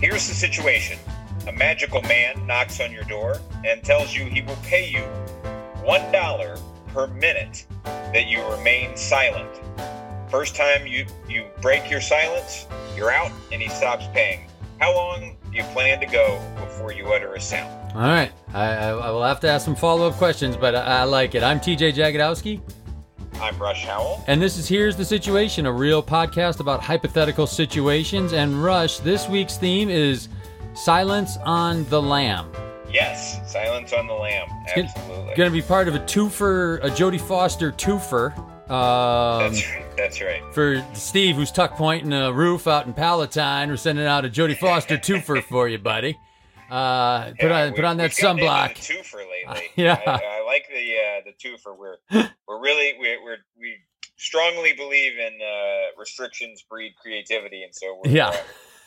Here's the situation a magical man knocks on your door and tells you he will pay you $1 per minute that you remain silent. First time you, you break your silence, you're out and he stops paying. How long do you plan to go before you utter a sound? All right. I, I, will have to ask some follow up questions, but I, I like it. I'm TJ Jagodowski. I'm Rush Howell. And this is Here's the Situation, a real podcast about hypothetical situations. And Rush, this week's theme is Silence on the Lamb. Yes, Silence on the Lamb. Absolutely. Going to be part of a twofer, a Jodie Foster twofer. Um, that's right. That's right. For Steve, who's tuck pointing a roof out in Palatine, we're sending out a Jodie Foster twofer for you, buddy. Uh, put yeah, on put on that sunblock. Twofer lately. yeah, I, I, like the uh, the twofer. We're we're really we we're, we strongly believe in uh, restrictions breed creativity, and so we're yeah. Uh,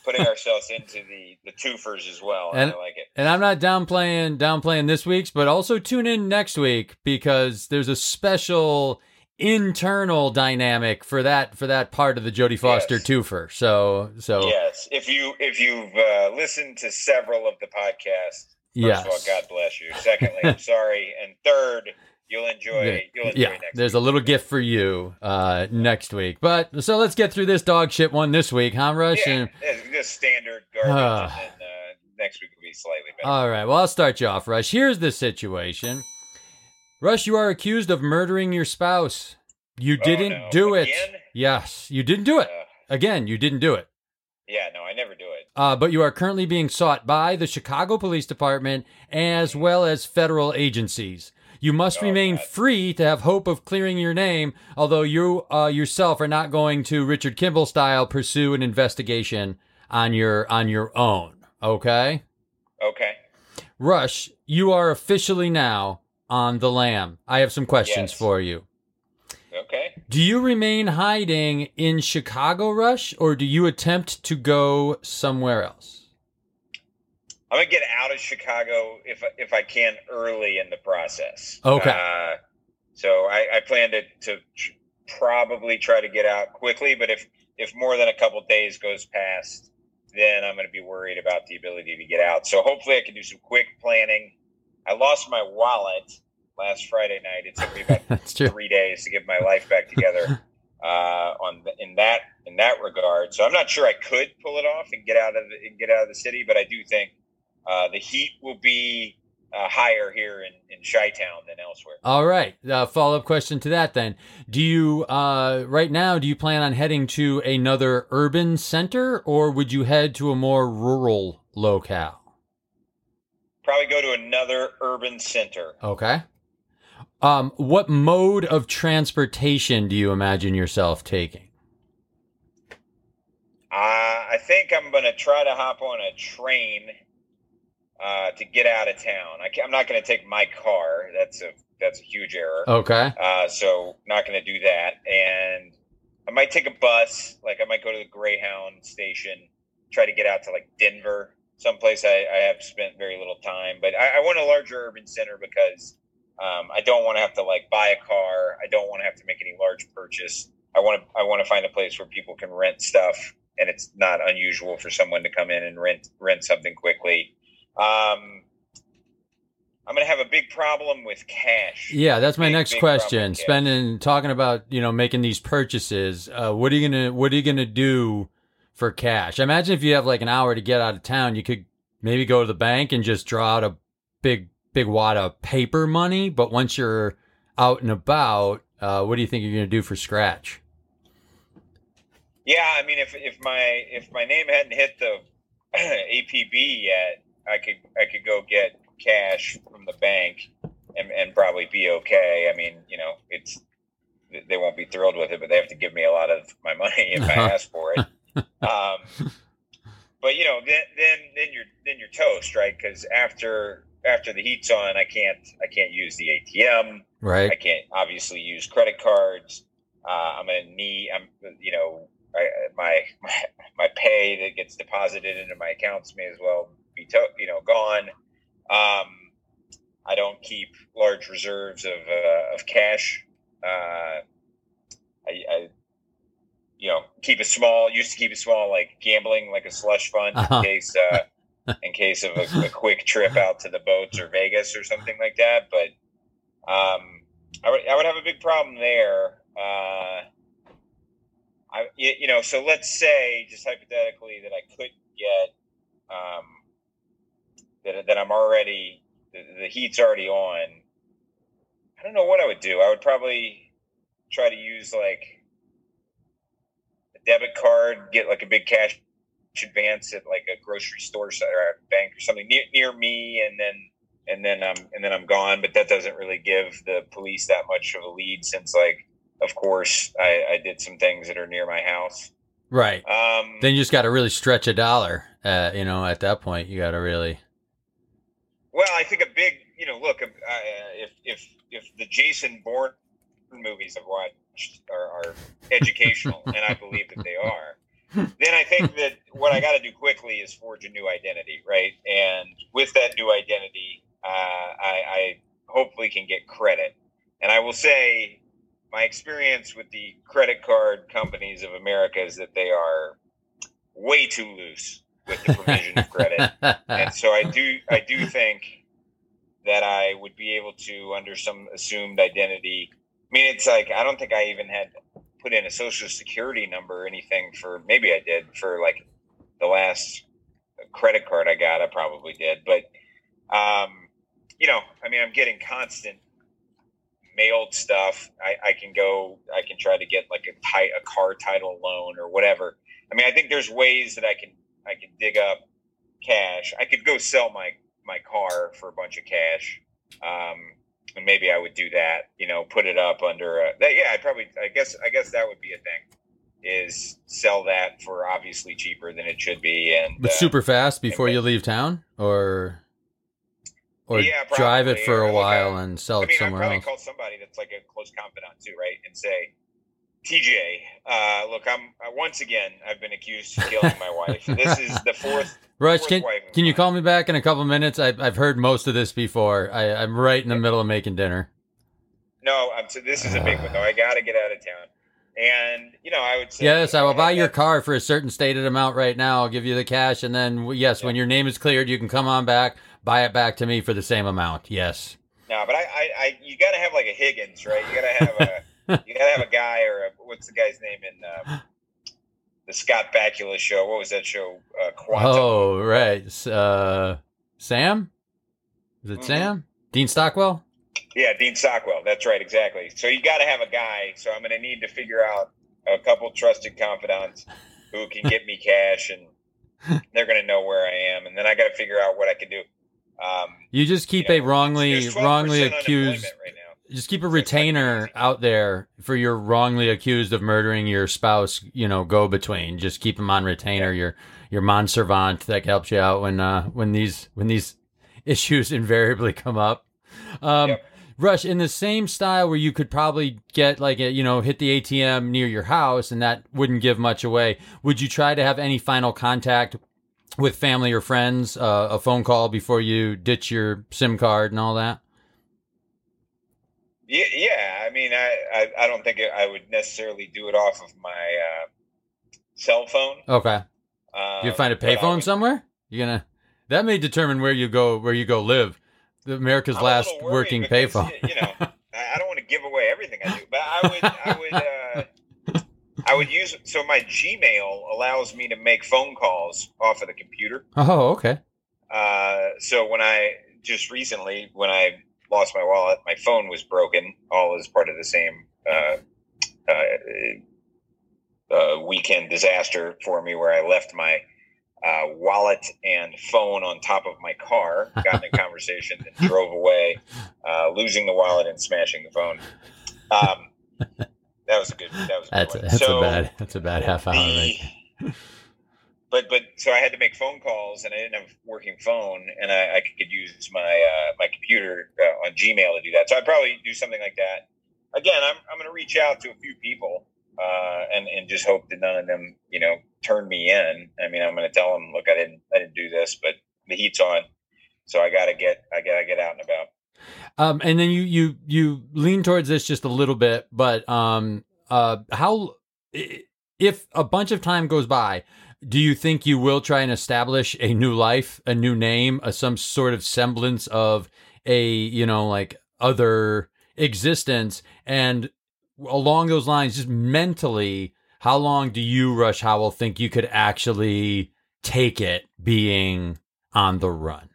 putting ourselves into the the twofers as well. And, I like it. And I'm not downplaying downplaying this week's, but also tune in next week because there's a special internal dynamic for that for that part of the Jodie Foster yes. twofer. So so yes, if you if you've uh, listened to several of the podcasts, first yes. of all, God bless you. Secondly, I'm sorry, and third, you'll enjoy. Yeah. You'll enjoy next. yeah. There's week. a little gift for you uh, next week. But so let's get through this dog shit one this week, huh, Rush? Yeah, and, just standard garbage. Uh, and, uh, next week will be slightly better. All right. Well, I'll start you off, Rush. Here's the situation. Rush, you are accused of murdering your spouse. You oh, didn't no. do it. Yes, you didn't do it. Again, you didn't do it. Yeah, no, I never do it. Uh, but you are currently being sought by the Chicago Police Department as well as federal agencies. You must oh, remain God. free to have hope of clearing your name, although you uh, yourself are not going to Richard Kimble style pursue an investigation on your on your own. Okay. Okay. Rush, you are officially now on the lam. I have some questions yes. for you. Okay. Do you remain hiding in Chicago, Rush, or do you attempt to go somewhere else? I'm gonna get out of Chicago if if I can early in the process. Okay. Uh, so I, I plan to to probably try to get out quickly, but if if more than a couple days goes past, then I'm going to be worried about the ability to get out. So hopefully I can do some quick planning. I lost my wallet last Friday night. It took me about three days to get my life back together. Uh, on the, in that in that regard, so I'm not sure I could pull it off and get out of the, and get out of the city, but I do think uh, the heat will be uh, higher here in, in Chi-Town than elsewhere. All right. Uh, follow up question to that then. Do you, uh, right now, do you plan on heading to another urban center or would you head to a more rural locale? Probably go to another urban center. Okay. Um, what mode of transportation do you imagine yourself taking? Uh, I think I'm going to try to hop on a train uh, to get out of town. I am not going to take my car. That's a that's a huge error. Okay. Uh, so not going to do that. And I might take a bus. Like I might go to the Greyhound station, try to get out to like Denver, someplace I, I have spent very little time. But I, I want a larger urban center because um, I don't want to have to like buy a car. I don't want to have to make any large purchase. I want to I want to find a place where people can rent stuff, and it's not unusual for someone to come in and rent rent something quickly. Um, I'm going to have a big problem with cash. Yeah, that's my big, next big question. Spending talking about you know making these purchases. Uh, what are you gonna What are you gonna do for cash? Imagine if you have like an hour to get out of town, you could maybe go to the bank and just draw out a big big wad of paper money. But once you're out and about, uh, what do you think you're gonna do for scratch? Yeah, I mean, if if my if my name hadn't hit the APB yet, I could I could go get cash from the bank and, and probably be okay. I mean, you know, it's they won't be thrilled with it, but they have to give me a lot of my money if I ask for it. Um, but you know, then then then you're then you're toast, right? Because after after the heat's on, I can't I can't use the ATM. Right. I can't obviously use credit cards. Uh, I'm gonna need. I'm you know I, my, my my pay that gets deposited into my accounts may as well be to, you know gone. Um, I don't keep large reserves of uh, of cash. Uh, I, I, you know, keep a small. Used to keep a small, like gambling, like a slush fund Uh-huh. in case, uh, in case of a, a quick trip out to the boats or Vegas or something like that. But um, I would I would have a big problem there. Uh, I you, you know, so let's say just hypothetically that I could get um, that that I'm already the, the heat's already on. I don't know what I would do. I would probably try to use like a debit card, get like a big cash advance at like a grocery store or a bank or something near, near me, and then and then I'm and then I'm gone. But that doesn't really give the police that much of a lead, since like of course I, I did some things that are near my house. Right. Um, Then you just got to really stretch a dollar. Uh, you know, at that point, you got to really. Well, I think a big, you know, look, uh, if if if the Jason Bourne movies I've watched are, are educational, and I believe that they are, then I think that what I got to do quickly is forge a new identity, right? And with that new identity, uh, I, I hopefully can get credit. And I will say, my experience with the credit card companies of America is that they are way too loose with the provision of credit and so I do I do think that I would be able to under some assumed identity. I mean, it's like I don't think I even had put in a social security number or anything for maybe I did for like the last credit card I got. I probably did, but um, you know, I mean, I'm getting constant mailed stuff. I, I can go. I can try to get like a ti- a car title loan or whatever. I mean, I think there's ways that I can I can dig up cash. I could go sell my my car for a bunch of cash, um, and maybe I would do that. You know, put it up under a, that. Yeah, I probably. I guess. I guess that would be a thing. Is sell that for obviously cheaper than it should be, and But uh, super fast before you leave town, or or Yeah, drive it for or a while and sell I it mean, I'd somewhere probably else. call somebody that's like a close confidant too, right? And say, TJ, uh, look, I'm uh, once again I've been accused of killing my wife. This is the fourth. Rush, fourth can wife can you call me back in a couple minutes? I've, I've heard most of this before. I, I'm right in the middle of making dinner. No, I'm, so this is a big one though. I got to get out of town, and you know I would say Yes, I will buy your car for a certain stated amount right now. I'll give you the cash, and then yes, when your name is cleared, you can come on back, buy it back to me for the same amount. Yes. No, but I, I, I you got to have like a Higgins, right? You got to have a, you got to have a guy or a, what's the guy's name in um, the Scott Bakula show? What was that show? Uh, Quantum. Oh, right. Uh, Sam? Is it Mhm. Sam? Dean Stockwell? Yeah, Dean Stockwell. That's right, exactly. So you got to have a guy. So I'm going to need to figure out a couple trusted confidants who can get me cash, and they're going to know where I am, and then I got to figure out what I can do. Um, You just keep you a wrongly wrongly accused right now. Just keep a So it's not retainer out there for your wrongly accused of murdering your spouse, you know, go between. Just keep him on retainer. Your your manservant that helps you out when uh when these when these issues invariably come up. Um Yep. Rush, in the same style where you could probably get like a, you know, hit the ATM near your house and that wouldn't give much away. Would you try to have any final contact with family or friends, uh, a phone call before you ditch your SIM card and all that? Yeah, yeah. I mean, I, I, I don't think I would necessarily do it off of my uh, cell phone. Okay. Um, You find a payphone somewhere? You're gonna that may determine where you go where you go live. The America's I'm last working payphone. You know, I I don't want to give away everything I do, but I would, I would, uh, I would use. So my Gmail allows me to make phone calls off of the computer. oh, okay. Uh, so when I just recently, when I lost my wallet, my phone was broken. All as part of the same uh, uh, uh, weekend disaster for me, where I left my uh, wallet and phone on top of my car, got in a conversation, and drove away, uh, losing the wallet and smashing the phone. Um, that was a good. That was a good That's a, that's so a bad that's a bad half hour. the- Right? But but so I had to make phone calls, and I didn't have a working phone, and I, I could use my uh, my computer uh, on Gmail to do that. So I'd probably do something like that. Again, I'm I'm going to reach out to a few people, uh, and and just hope that none of them, you know, turn me in. I mean, I'm going to tell them, look, I didn't I didn't do this, but the heat's on, so I got to get I got to get out and about. Um, and then you you you lean towards this just a little bit, but um, uh, how if a bunch of time goes by, do you think you will try and establish a new life, a new name, a, some sort of semblance of a, you know, like other existence? And along those lines, just mentally, how long do you, Rush Howell, think you could actually take it being on the run?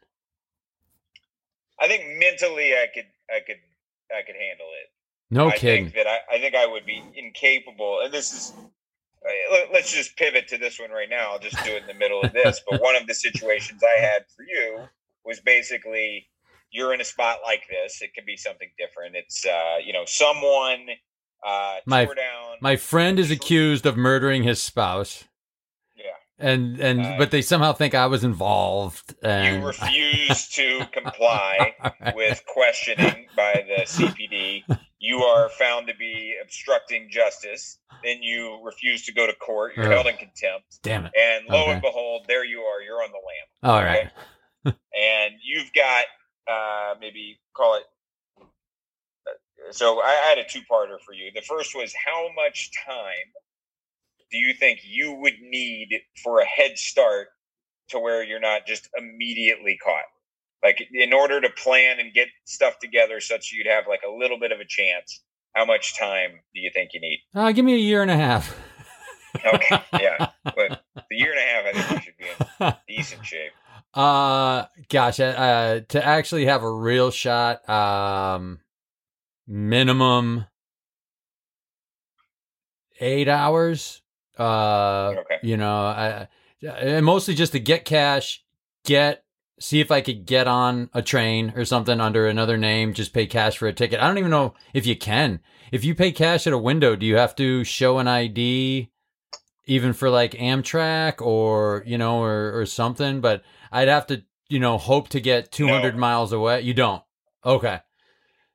I think mentally, I could, I could, I could handle it. No I kidding. think that I, I think I would be incapable, and this is. Uh, let- Let's just pivot to this one right now. I'll just do it in the middle of this. But one of the situations I had for you was basically you're in a spot like this. It can be something different. It's uh, you know someone uh, My- tore down. My friend is accused of murdering his spouse. yeah, And and Uh, but they somehow think I was involved and you refuse to comply with questioning by the CPD. You are found to be obstructing justice. Then you refuse to go to court. You're held in contempt. Damn it. And lo Okay. and behold, there you are. You're on the lam. All right. And you've got uh, maybe call it. uh, So I I had a two-parter for you. The first was how much time do you think you would need for a head start to where you're not just immediately caught? Like in order to plan and get stuff together such you'd have like a little bit of a chance, how much time do you think you need? Uh, give me a year and a half. Okay, yeah. But the year and a half, I think you should be in decent shape. Uh, gosh, uh, to actually have a real shot, um, minimum eight hours. Uh, Okay. you know, I, and mostly just to get cash, get, see if I could get on a train or something under another name, just pay cash for a ticket. I don't even know if you can. If you pay cash at a window, do you have to show an ID even for like Amtrak or, you know, or, or something? But I'd have to, you know, hope to get 200 No. miles away. You don't. Okay.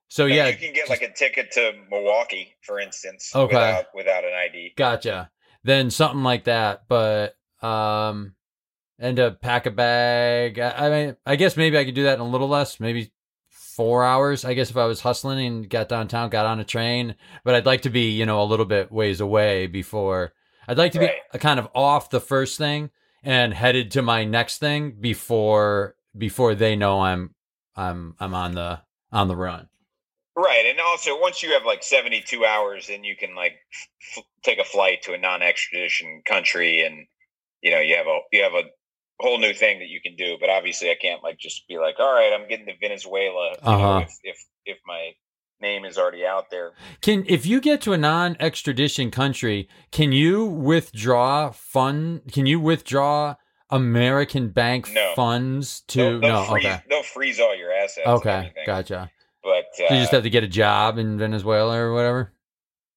So Now, yeah, you can get like a ticket to Milwaukee, for instance, Okay. without without an ID. Gotcha. Then something like that, but um, and to pack a bag. I, I mean, I guess maybe I could do that in a little less, maybe four hours. I guess if I was hustling and got downtown, got on a train. But I'd like to be, you know, a little bit ways away before. I'd like to Right. be kind of off the first thing and headed to my next thing before before they know I'm I'm I'm on the on the run. Right, and also once you have like seventy-two hours, then you can like f- take a flight to a non-extradition country, and you know you have a you have a whole new thing that you can do. But obviously, I can't like just be like, all right, I'm getting to Venezuela. You know, Uh-huh. if, if if my name is already out there. Can if you get to a non-extradition country, can you withdraw fund? Can you withdraw American bank No. funds to? They'll, they'll no, freeze, okay, they'll freeze all your assets. okay, gotcha. But uh, So you just have to get a job in Venezuela or whatever.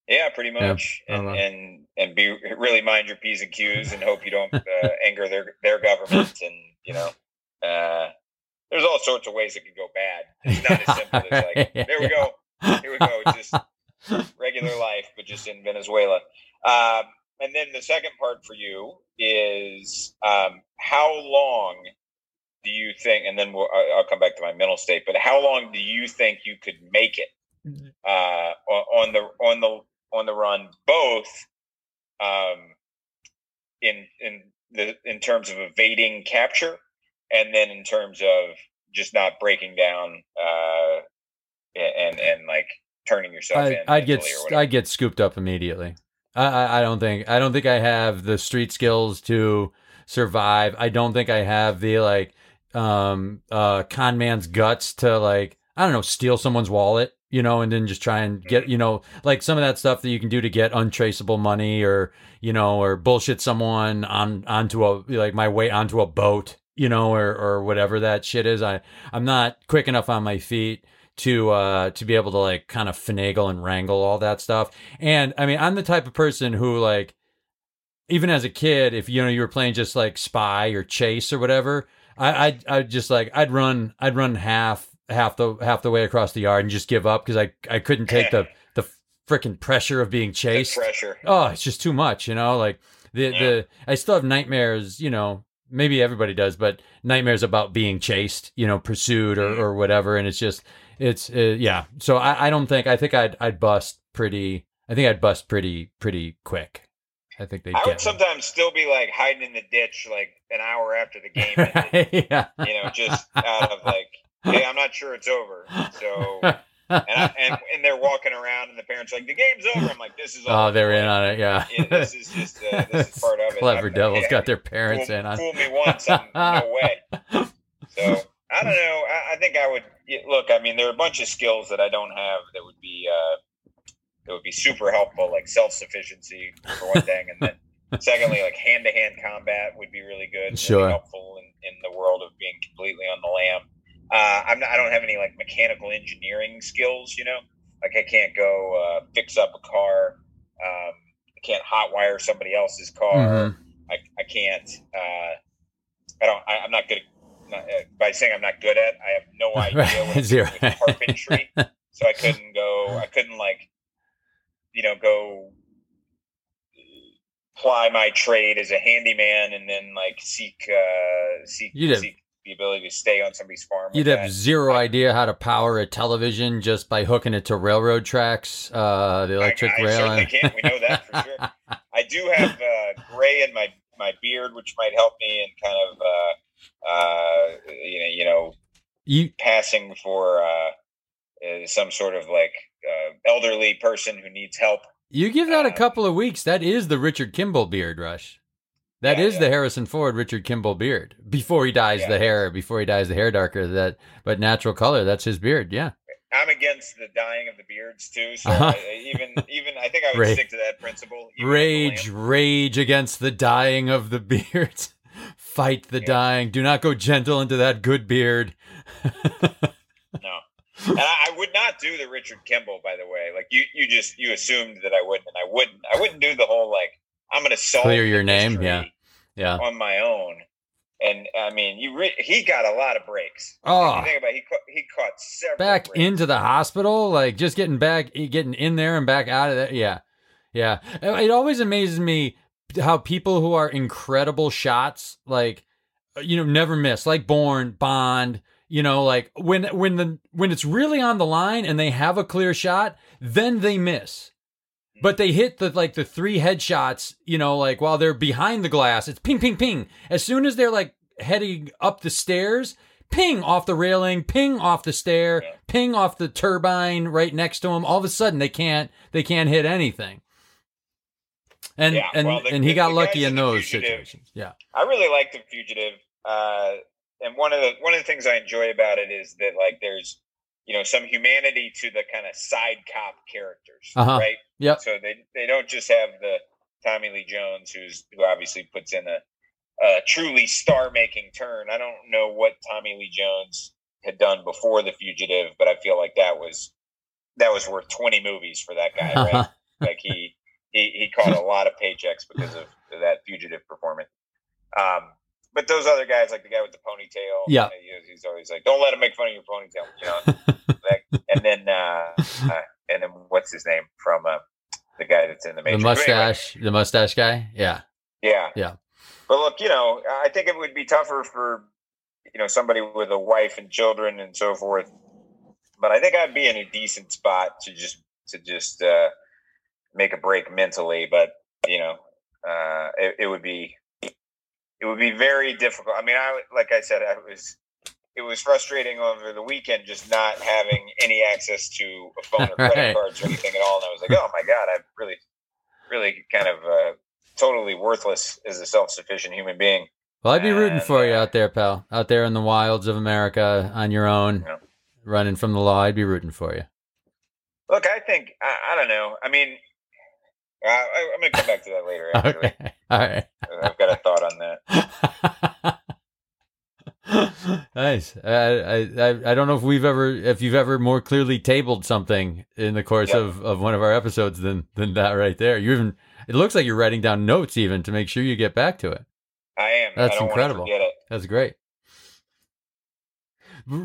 Yeah, pretty much, Yeah, and and and be really mind your p's and q's, and hope you don't uh, anger their their government, and you know, uh, there's all sorts of ways it could go bad. It's not as simple as like, there we go, here we go, just regular life, but just in Venezuela. Um, and then the second part for you is um, how long do you think? And then we'll, I'll come back to my mental state. But how long do you think you could make it uh, on on the on the on the run, both um, in in the in terms of evading capture, and then in terms of just not breaking down uh, and and like turning yourself I, in. I'd get mentally or whatever. I'd get scooped up immediately. I, I I don't think I don't think I have the street skills to survive. I don't think I have the like um uh con man's guts to like I don't know steal someone's wallet, you know, and then just try and get you know like some of that stuff that you can do to get untraceable money or you know or bullshit someone on onto a like my way onto a boat, you know, or or whatever that shit is. I I'm not quick enough on my feet to uh to be able to like kind of finagle and wrangle all that stuff. And I mean, I'm the type of person who like even as a kid, if you know you were playing just like spy or chase or whatever, I I'd, I'd just like I'd run I'd run half half the half the way across the yard and just give up because I I couldn't take the the freaking pressure of being The chased pressure. oh, it's just too much, you know. Like the Yeah. the I still have nightmares, you know. Maybe everybody does, but nightmares about being chased, you know, pursued or, Mhm. or whatever. And it's just, it's uh, yeah. So I, I don't think I think I'd I'd bust pretty. I think I'd bust pretty pretty quick. I think they. I would me. sometimes still be like hiding in the ditch like an hour after the game ended. yeah. you know, just out of like, hey, I'm not sure it's over. So, and, I, and and they're walking around, and the parents are like, the game's over. I'm like, this is all. oh, they're in on it. Yeah. Yeah, this is just uh, this is part of it. Clever devils yeah, got their parents fool, in on. fool me once, I'm, no way. So I don't know. I, I think I would look. I mean, there are a bunch of skills that I don't have that would be uh, that would be super helpful, like self sufficiency for one thing, and then secondly, like hand to hand combat would be really good. Sure. really helpful in, in the world of being completely on the lam. Uh, I'm not, I don't have any like mechanical engineering skills. You know, like I can't go uh, fix up a car. Um, I can't hotwire somebody else's car. Mhm. I, I can't. Uh, I don't. I, I'm not good. At, not, uh, by saying I'm not good at, I have no idea what Zero. carpentry. so I couldn't go. I couldn't like, you know, go ply my trade as a handyman and then like seek uh, seek seek the ability to stay on somebody's farm. You'd have that. zero idea how to power a television just by hooking it to railroad tracks, uh, the electric I, I rail. certainly can't. We know that for sure. I do have uh, gray in my my beard, which might help me in kind of uh, uh, you know you know you passing for uh, uh, some sort of like uh, elderly person who needs help. you give that a couple of weeks. That is the Richard Kimble beard rush. That is Yeah, the yeah. Harrison Ford Richard Kimble beard. Before he dyes Yeah. the hair, before he dyes the hair darker, that but natural color, that's his beard. Yeah. I'm against the dyeing of the beards too. So Uh-huh. I, even even I think I would Ra- stick to that principle. even with the Rage, rage against the dyeing of the beards. Fight the Yeah. dying. Do not go gentle into that good beard. No. And I, I would not do the Richard Kimble, by the way. Like you, you just you assumed that I wouldn't, and I wouldn't. I wouldn't do the whole like I'm going to solve Clear your name, yeah. Yeah. on my own. And I mean, you re- he got a lot of breaks. Oh, You ah. think about it, he caught, he caught several back breaks. into the hospital, like just getting back, eh, getting in there and back out of there. Yeah, yeah. Uh, it always amazes me how people who are incredible shots, like uh, you know, never miss, like Bourne, Bond. You know, like when when the when it's really on the line and they have a clear shot, then they miss. But they hit the like the three headshots, you know, like while they're behind the glass, it's ping, ping, ping. As soon as they're like heading up the stairs, ping off the railing, ping off the stair, Yeah. ping off the turbine right next to them. All of a sudden, they can't they can't hit anything. And Yeah, and well, the- and he the- got the lucky in in those situations. Yeah. I really like the fugitive, uh, and one of the one of the things I enjoy about it is that like there's you know some humanity to the kind of side cop characters, Uh-huh. right? Yep. So they they don't just have the Tommy Lee Jones who's who obviously puts in a, a truly star making turn. I don't know what Tommy Lee Jones had done before the fugitive, but I feel like that was that was worth twenty movies for that guy, right? like he he he caught a lot of paychecks because of that fugitive performance. Um, but those other guys, like the guy with the ponytail, Yeah. he- he's always like, "Don't let him make fun of your ponytail," you know. Like, and then uh, uh, and then what's his name from uh, the guy that's in the the? But anyway, mustache, the mustache guy. Yeah. yeah, Yeah. But look, you know, I think it would be tougher for you know somebody with a wife and children and so forth. But I think I'd be in a decent spot to just to just uh, make a break mentally. But you know, uh, it, it would be it would be very difficult. I mean, I like I said, I was it was frustrating over the weekend just not having any access to a phone or credit Right. cards or anything at all. And I was like, oh my god, I'm really, really kind of uh, totally worthless as a self-sufficient human being. Well, I'd be rooting And, for you uh, out there, pal. Out there in the wilds of America on your own, Yeah. running from the law. I'd be rooting for you. Look, I think I, I don't know. I mean, I, I, I'm going to come back to that later. Actually, Okay. All right. Uh, I've got a thought on that. nice. I, I I don't know if we've ever if you've ever more clearly tabled something in the course Yeah. of, of one of our episodes than than that right there. You even it looks like you're writing down notes even to make sure you get back to it. I am. That's I incredible. Want to forget it. That's great.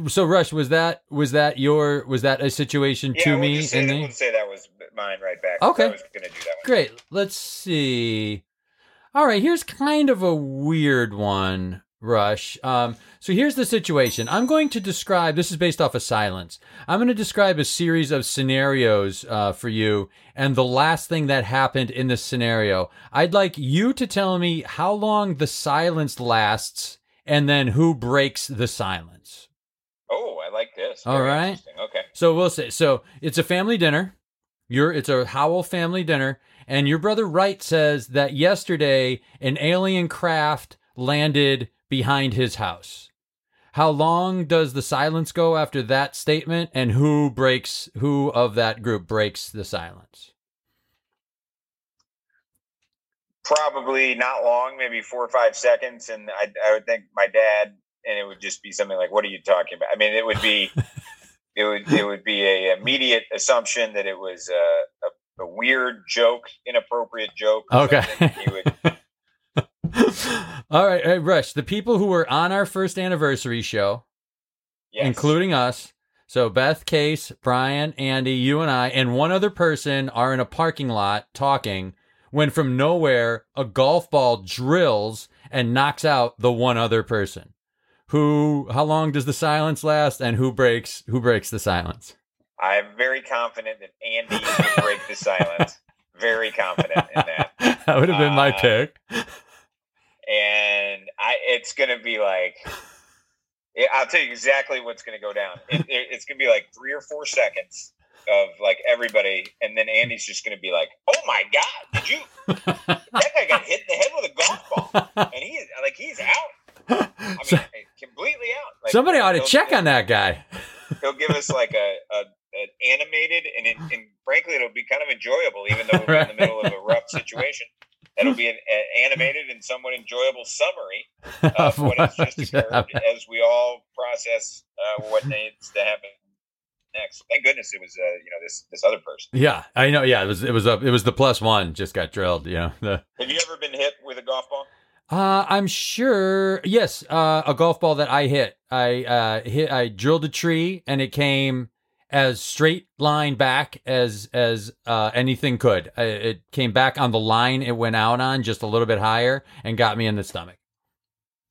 So Rush, was that was that your was that a situation Yeah, to we'll me? say in that, we'll say that was mine right back. Okay. I was going to do that one. Great. Let's see. All right, here's kind of a weird one Rush. Um, so here's the situation. I'm going to describe. This is based off of silence. I'm going to describe a series of scenarios uh, for you, and the last thing that happened in the scenario. I'd like you to tell me how long the silence lasts, and then who breaks the silence. All right. Okay. So we'll say so it's a family dinner. You're it's a Howell family dinner, and your brother Wright says that yesterday an alien craft landed behind his house. How long does the silence go after that statement, and who breaks who of that group breaks the silence? Probably not long, maybe four or five seconds, and I, I would think my dad, and it would just be something like, "What are you talking about?" I mean, it would be, it would it would be a immediate assumption that it was a, a, a weird joke, inappropriate joke. Okay. Would, All right, hey, Rush. The people who were on our first anniversary show, yes. including us. So Beth, Case, Brian, Andy, you and I, and one other person are in a parking lot talking when from nowhere a golf ball drills and knocks out the one other person. Who how long does the silence last and who breaks who breaks the silence? I'm very confident that Andy would break the silence. Very confident in that. that would have been my Uh, pick. and I, it's going to be like, I'll tell you exactly what's going to go down. It, it, it's going to be like three or four seconds of like everybody, and then Andy's just going to be like, "Oh my god, did you? That guy got hit in the head with a golf ball, and he is like he's out. I mean, So- completely out. Like, Somebody ought to check on that guy. He'll give us like a, a an animated, and, it, and frankly, it'll be kind of enjoyable, even though we're in the middle of a rough situation. It'll be an, an animated and somewhat enjoyable summary of what has just occurred as we all process uh, what needs to happen next. Thank goodness it was uh, you know this this other person. Yeah, I know. Yeah, it was it was a it was the plus one just got drilled. You know the. Have you ever been hit with a golf ball? Uh, I'm sure. Yes, uh, a golf ball that I hit. I uh, hit. I drilled a tree, and it came as straight line back as as uh, anything could. Uh, It came back on the line it went out on, just a little bit higher, and got me in the stomach.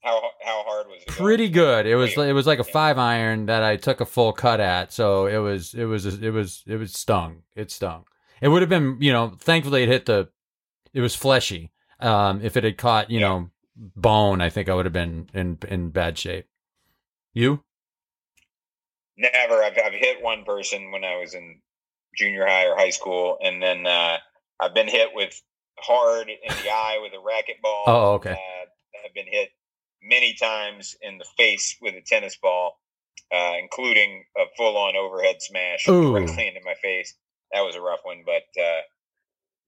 How how hard was it? Pretty good. It was it was like a five iron that I took a full cut at. So it was it was it was it was stung. It stung. It would have been you know. Thankfully, it hit the. It was fleshy. Um, if it had caught you Yeah. know bone, I think I would have been in in bad shape. You? Never. I've I've hit one person when I was in junior high or high school, and then uh, I've been hit with hard in the eye with a racquetball. Oh, okay. Uh, I've been hit many times in the face with a tennis ball, uh, including a full-on overhead smash Ooh. directly into my face. That was a rough one, but uh,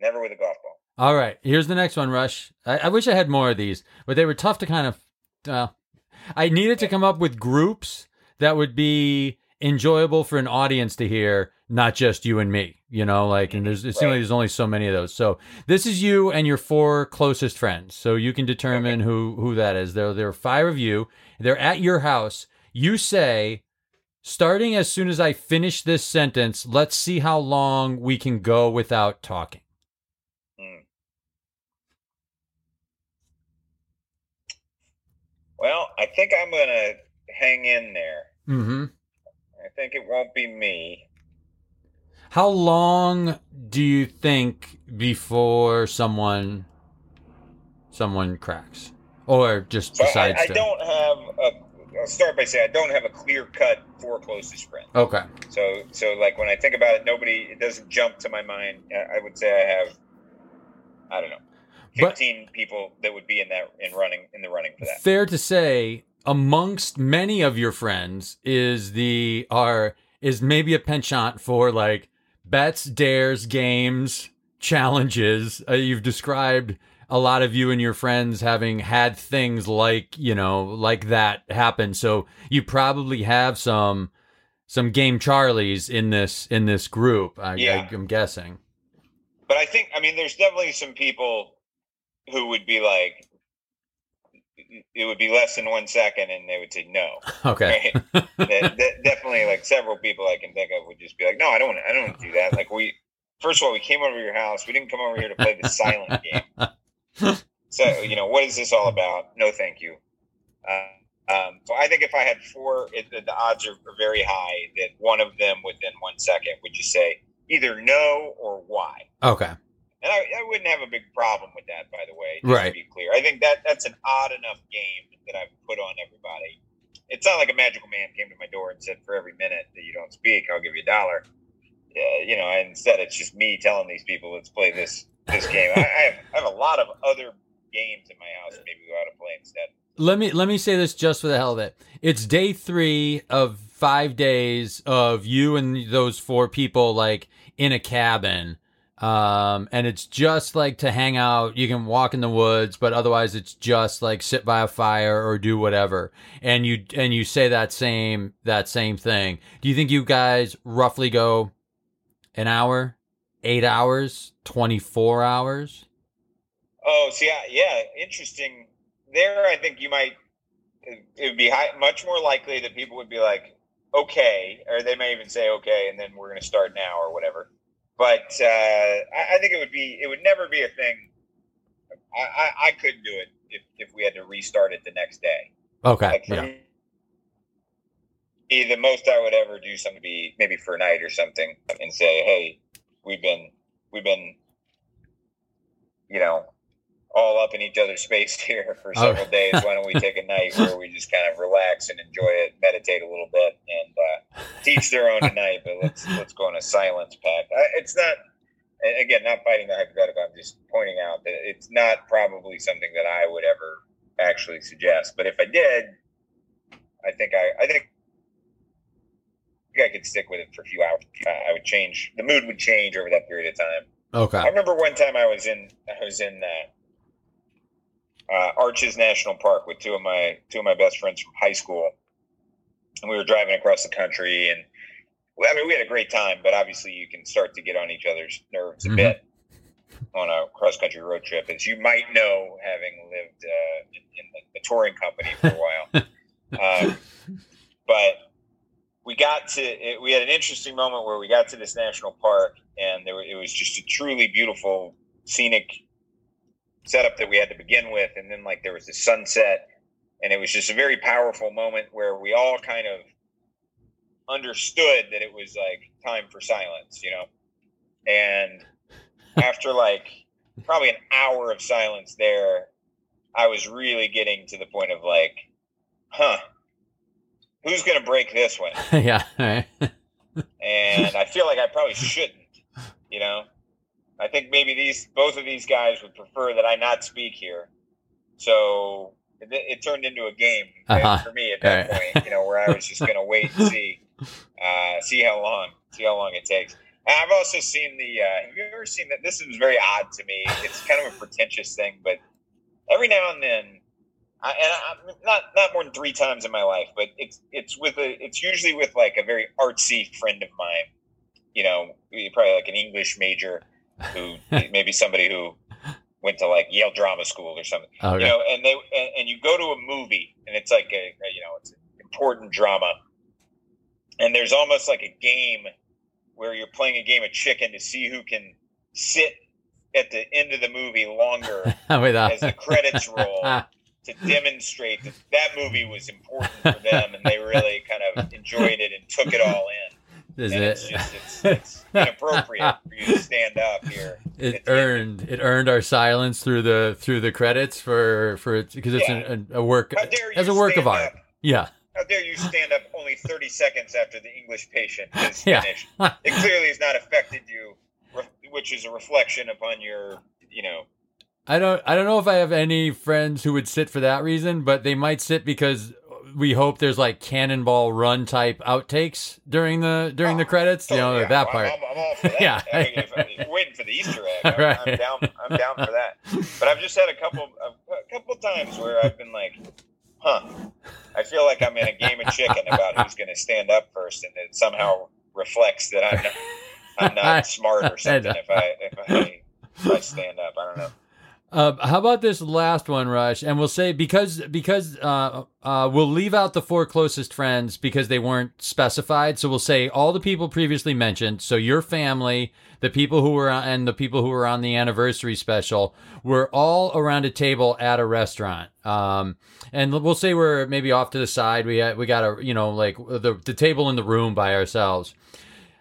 never with a golf ball. All right. Here's the next one, Rush. I, I wish I had more of these, but they were tough to kind of. Well, I needed to come up with groups that would be enjoyable for an audience to hear, not just you and me. You know, like, and there's it seems like there's only so many of those. So this is you and your four closest friends. So you can determine who who that is. There there are five of you. They're at your house. You say, starting as soon as I finish this sentence, let's see how long we can go without talking. Hmm. Well, I think I'm going to hang in there. Mm-hmm. I think it won't be me. How long do you think before someone someone cracks or just So I, decides I to? don't have a. I'll start by saying I don't have a clear cut four closest friends. Okay. So, so like when I think about it, nobody. It doesn't jump to my mind. I I would say I have. I don't know, But- people that would be in that in running in the running for that. Fair to say, amongst many of your friends is the are is maybe a penchant for like bets, dares, games, challenges. Uh, you've described a lot of you and your friends having had things like you know like that happen. So you probably have some some game Charlies in this in this group. I, Yeah. I, I'm guessing. But I think I mean there's definitely some people who would be like. It would be less than one second, and they would say no. Okay. Right? that, that definitely like several people I can think of would just be like, no, I don't, want I don't do that. Like we, first of all, we came over to your house. We didn't come over here to play the silent game. So you know, what is this all about? No, thank you. Uh, um, so I think if I had four, it, the, the odds are, are very high that one of them within one second would just say either no or why. Okay. And I, I wouldn't have a big problem with that, by the way. Right. To be clear, I think that that's an odd enough game that I've put on everybody. It's not like a magical man came to my door and said, "For every minute that you don't speak, I'll give you a dollar." Uh, you know, instead it's just me telling these people, "Let's play this this game." I, I, have, I have a lot of other games in my house. Maybe we ought to play instead. Let me let me say this just for the hell of it. It's day three of five days of you and those four people like in a cabin um, and it's just like to hang out. You can walk in the woods, but otherwise it's just like sit by a fire or do whatever. And you and you say that same that same thing. Do you think you guys roughly go an hour, eight hours, twenty four hours? Oh, see, yeah, yeah, interesting. There, I think you might. It would be high, much more likely that people would be like, "Okay," or they may even say, "Okay," and then we're going to start now or whatever but uh, I, I, think it would be it would never be a thing. I, I, I couldn't do it if, if we had to restart it the next day. Okay. Like yeah. me, the most I would ever do something be maybe for a night or something and say, hey, we've been we've been you know all up in each other's space here for several oh. days. Why don't we take a night where we just kind of relax and enjoy it, meditate a little bit, and uh, teach their own tonight? But let's let's go on a silence path. It's not. Again, not fighting the hypothetical. I'm just pointing out that it's not probably something that I would ever actually suggest. But if I did, I think I, I think I could stick with it for a few hours. I would change. The mood would change over that period of time. Okay. I remember one time I was in I was in uh, uh, Arches National Park with two of my two of my best friends from high school, and we were driving across the country. And I mean, we had a great time, but obviously, you can start to get on each other's nerves mm-hmm. a bit on a cross country road trip, as you might know, having lived uh, in, in the, the, touring company for a while. um, but we got to it, we had an interesting moment where we got to this national park, and there, it was just a truly beautiful scenic setup that we had to begin with, and then like there was the sunset, and it was just a very powerful moment where we all kind of understood that it was like time for silence, you know. And after like probably an hour of silence there, I was really getting to the point of like, huh, who's to break this one? yeah. and I feel like I probably shouldn't, you know. I think maybe these both of these guys would prefer that I not speak here. So it, it turned into a game uh-huh. for me at that point, you know, where I was just going to wait and see, uh, see how long, see how long it takes. And I've also seen the. Uh, have you ever seen that? This is very odd to me. It's kind of a pretentious thing, but every now and then, I, and I, not not more than three times in my life, but it's it's with a. It's usually with like a very artsy friend of mine. You know, probably like an English major who maybe somebody who went to like Yale Drama School or something. Okay. You know, and they and, and, you go to a movie and it's like a, a you know it's an important drama, and there's almost like a game where you're playing a game of chicken to see who can sit at the end of the movie longer as the credits roll to demonstrate that that movie was important for them and they really kind of enjoyed it and took it all in. Is and it? It's just it's, it's inappropriate for you to stand up here. It earned it earned our silence through the through the credits for for because it's yeah. a, a, work as a work of art. Up? Yeah. How dare you stand up only thirty seconds after the English patient is finished? Yeah. it clearly has not affected you, which is a reflection upon your you know I don't I don't know if I have any friends who would sit for that reason, but they might sit because we hope there's like cannonball run type outtakes during the during oh, the credits. you oh, know yeah. that part. I'm, I'm, all for that. yeah, I mean, if, waiting for the Easter egg. I'm, right. I'm, down. I'm down for that. But I've just had a couple a couple times where I've been like, huh. I feel like I'm in a game of chicken about who's going to stand up first, and it somehow reflects that I'm not, I'm not smart or something if I if I, if I stand up. I don't know. Uh, how about this last one, Rush? And we'll say because because uh, uh, we'll leave out the four closest friends because they weren't specified. So we'll say all the people previously mentioned. So your family, the people who were on, and the people who were on the anniversary special were all around a table at a restaurant. Um, and we'll say we're maybe off to the side. We we got a you know like the the table in the room by ourselves.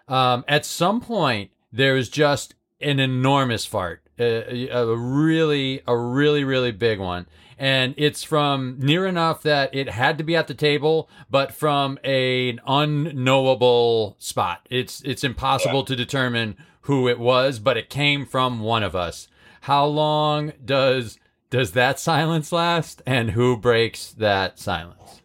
Um, at some point, there's just an enormous fart a, a really a really really big one and it's from near enough that it had to be at the table but from a, an unknowable spot it's it's impossible yeah. to determine who it was but it came from one of us how long does does that silence last and who breaks that silence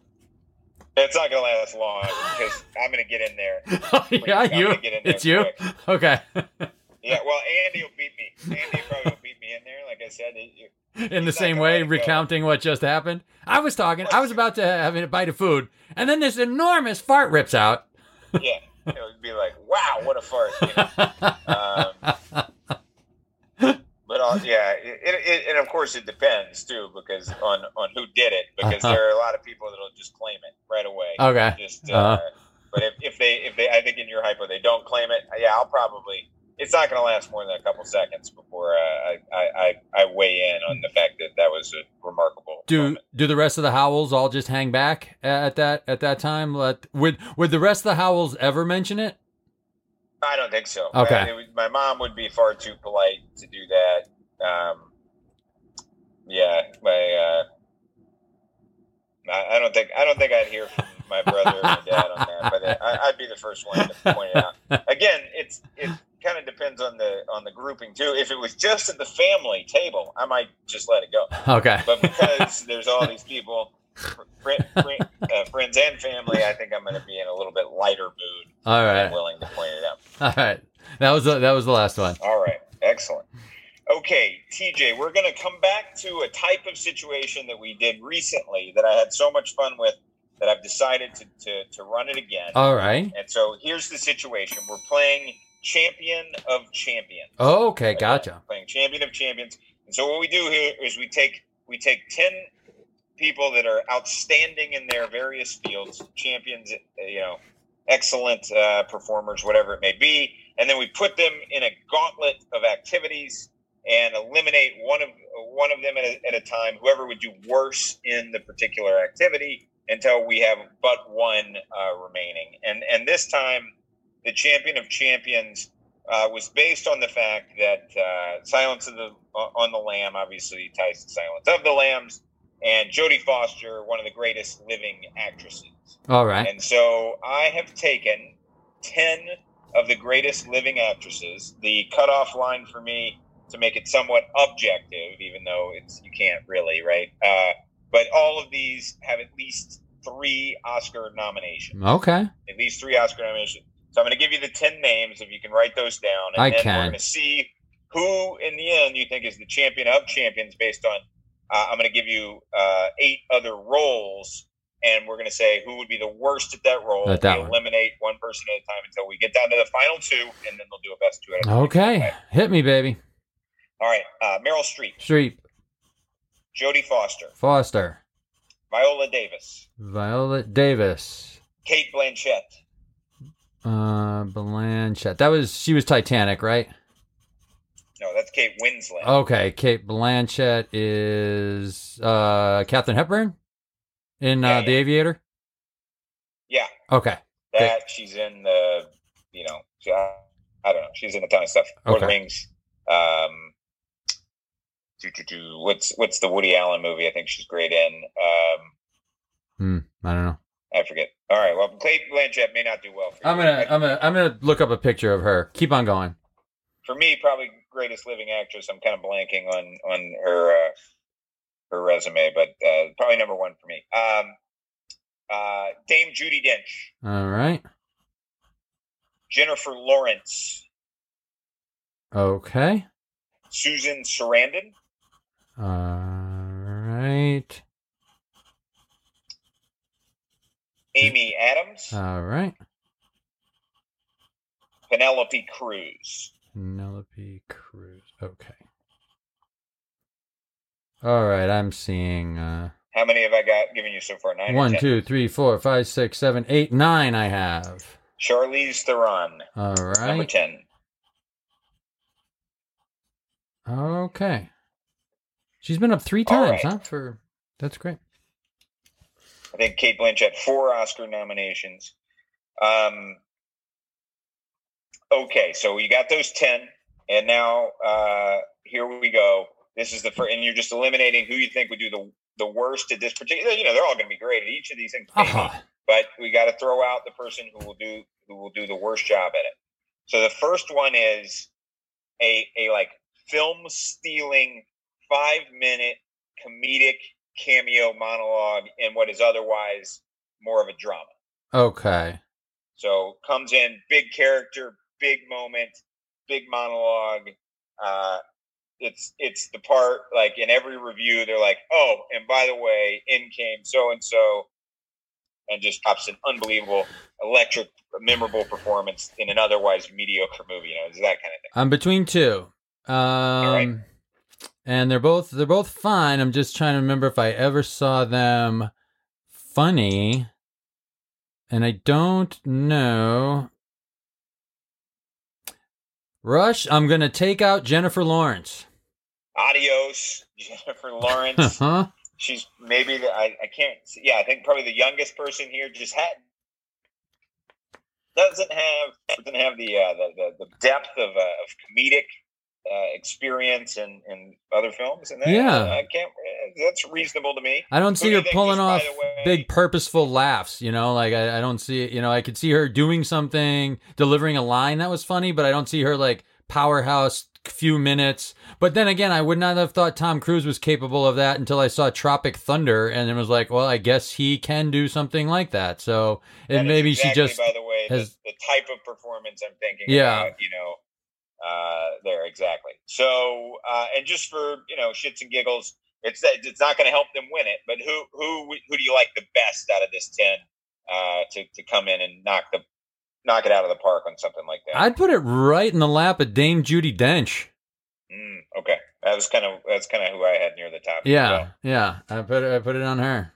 it's not gonna last long because I'm gonna get in there. yeah, you. It's you. Okay. Yeah, well, Andy will beat me. Andy probably will beat me in there. Like I said, it, in the same way, recounting what just happened. I was talking. I was about to have a bite of food, and then this enormous fart rips out. yeah, it would be like, "Wow, what a fart!" You know? um, but uh, yeah, it, it, and of course it depends too, because on on who did it, because uh-huh. there are a lot of people that'll just claim it right away. Okay. Just, uh, uh-huh. but if, if they if they, I think in your hypo they don't claim it. Yeah, I'll probably it's not going to last more than a couple seconds before uh, I, I, I weigh in on the fact that that was a remarkable. Do moment. do the rest of the Howells all just hang back at that at that time? Let would would the rest of the Howells ever mention it? I don't think so. Okay, uh, my mom would be far too polite to do that. Um, yeah, my uh, I, I don't think I don't think I'd hear from my brother or my dad on that, but I, would be the first one to point it out. Again, it's it kind of depends on the on the grouping too. If it was just at the family table, I might just let it go. Okay. But because there's all these people, friend, friend, uh, friends and family, I think I'm going to be in a little bit lighter mood. All right. willing to point it out. All right. That was the, that was the last one. All right. Excellent. Okay, TJ, we're going to come back to a type of situation that we did recently that I had so much fun with that I've decided to, to, to run it again. All right. And so here's the situation. We're playing Champion of Champions. Oh, okay, gotcha. Playing Champion of Champions. And so what we do here is we take we take 10 people that are outstanding in their various fields, champions, you know, excellent uh, performers, whatever it may be, and then we put them in a gauntlet of activities and eliminate one of one of them at a, at a time. Whoever would do worse in the particular activity until we have but one uh, remaining. And and this time, the champion of champions uh, was based on the fact that uh, Silence of the on the Lamb obviously ties to Silence of the Lambs, and Jodie Foster, one of the greatest living actresses. All right. And so I have taken ten of the greatest living actresses. The cutoff line for me to make it somewhat objective, even though it's you can't really right. Uh, but all of these have at least three Oscar nominations. Okay. At least three Oscar nominations. So I'm going to give you the 10 names if you can write those down. And I then can. we're going to see who, in the end, you think is the champion of champions based on. Uh, I'm going to give you uh, eight other roles, and we're going to say who would be the worst at that role. At that we eliminate one. one person at a time until we get down to the final two, and then they'll do a best two at a time. Okay. Hit me, baby. All right. Uh, Meryl Streep. Streep. Jodie Foster. Foster. Viola Davis. Viola Davis. Cate Blanchett. Uh, Blanchett. That was she was Titanic, right? No, that's Kate Winslet. Okay, Cate Blanchett is uh Katharine Hepburn in uh, yeah, The Aviator. Yeah. Okay. That Good. she's in the, you know, she, I, I, don't know. She's in a ton of stuff. Lord okay. Rings. Um, do, do, do, what's what's the Woody Allen movie? I think she's great in. Um, hmm, I don't know. I forget. All right. Well, Cate Blanchett may not do well. For I'm gonna, I'm gonna, I'm gonna look up a picture of her. Keep on going. For me, probably greatest living actress. I'm kind of blanking on on her uh, her resume, but uh, probably number one for me. Um, uh, Dame Judi Dench. All right. Jennifer Lawrence. Okay. Susan Sarandon. All right. Amy Adams. All right. Penelope Cruz. Penelope Cruz. Okay. All right, I'm seeing uh, How many have I got given you so far? Nine. one, 10? two, three, four, five, six, seven, eight, nine. I have. Charlize Theron, All number right. ten. Okay. She's been up three times, right. huh? For that's great. I think Cate Blanchett four Oscar nominations. Um, okay, so you got those ten, and now uh, here we go. This is the first, and you're just eliminating who you think would do the the worst at this particular. You know, they're all going to be great at each of these things, Aha. but we got to throw out the person who will do who will do the worst job at it. So the first one is a a like film stealing five minute comedic cameo monologue in what is otherwise more of a drama. Okay. So comes in big character, big moment, big monologue. Uh, it's it's the part like in every review they're like, oh, and by the way, in came so and so, and just pops an unbelievable, electric, memorable performance in an otherwise mediocre movie. You know, it's that kind of thing. I'm between two. Um right. And they're both they're both fine. I'm just trying to remember if I ever saw them funny. And I don't know. Rush, I'm going to take out Jennifer Lawrence. Adios, Jennifer Lawrence. huh? She's maybe the, I, I can't see- yeah I think probably the youngest person here just had doesn't have doesn't have the uh, the, the the depth of uh, of comedic uh, experience in in other films and that, Yeah. I can't that's reasonable to me. I don't see do you her think, pulling off way- big purposeful laughs, you know, like I, I don't see it, you know, I could see her doing something, delivering a line that was funny, but I don't see her like powerhouse few minutes. But then again, I would not have thought Tom Cruise was capable of that until I saw Tropic Thunder and it was like, well, I guess he can do something like that. So, and maybe exactly, she just by the way has- the, the type of performance I'm thinking Yeah. about, you know uh there exactly so uh and just for you know shits and giggles it's it's not going to help them win it but who who who do you like the best out of this 10 uh to to come in and knock the knock it out of the park on something like that I'd put it right in the lap of Dame Judi Dench. mm, okay that was kind of that's kind of who i had near the top Yeah, well. yeah. I put it, I put it on her.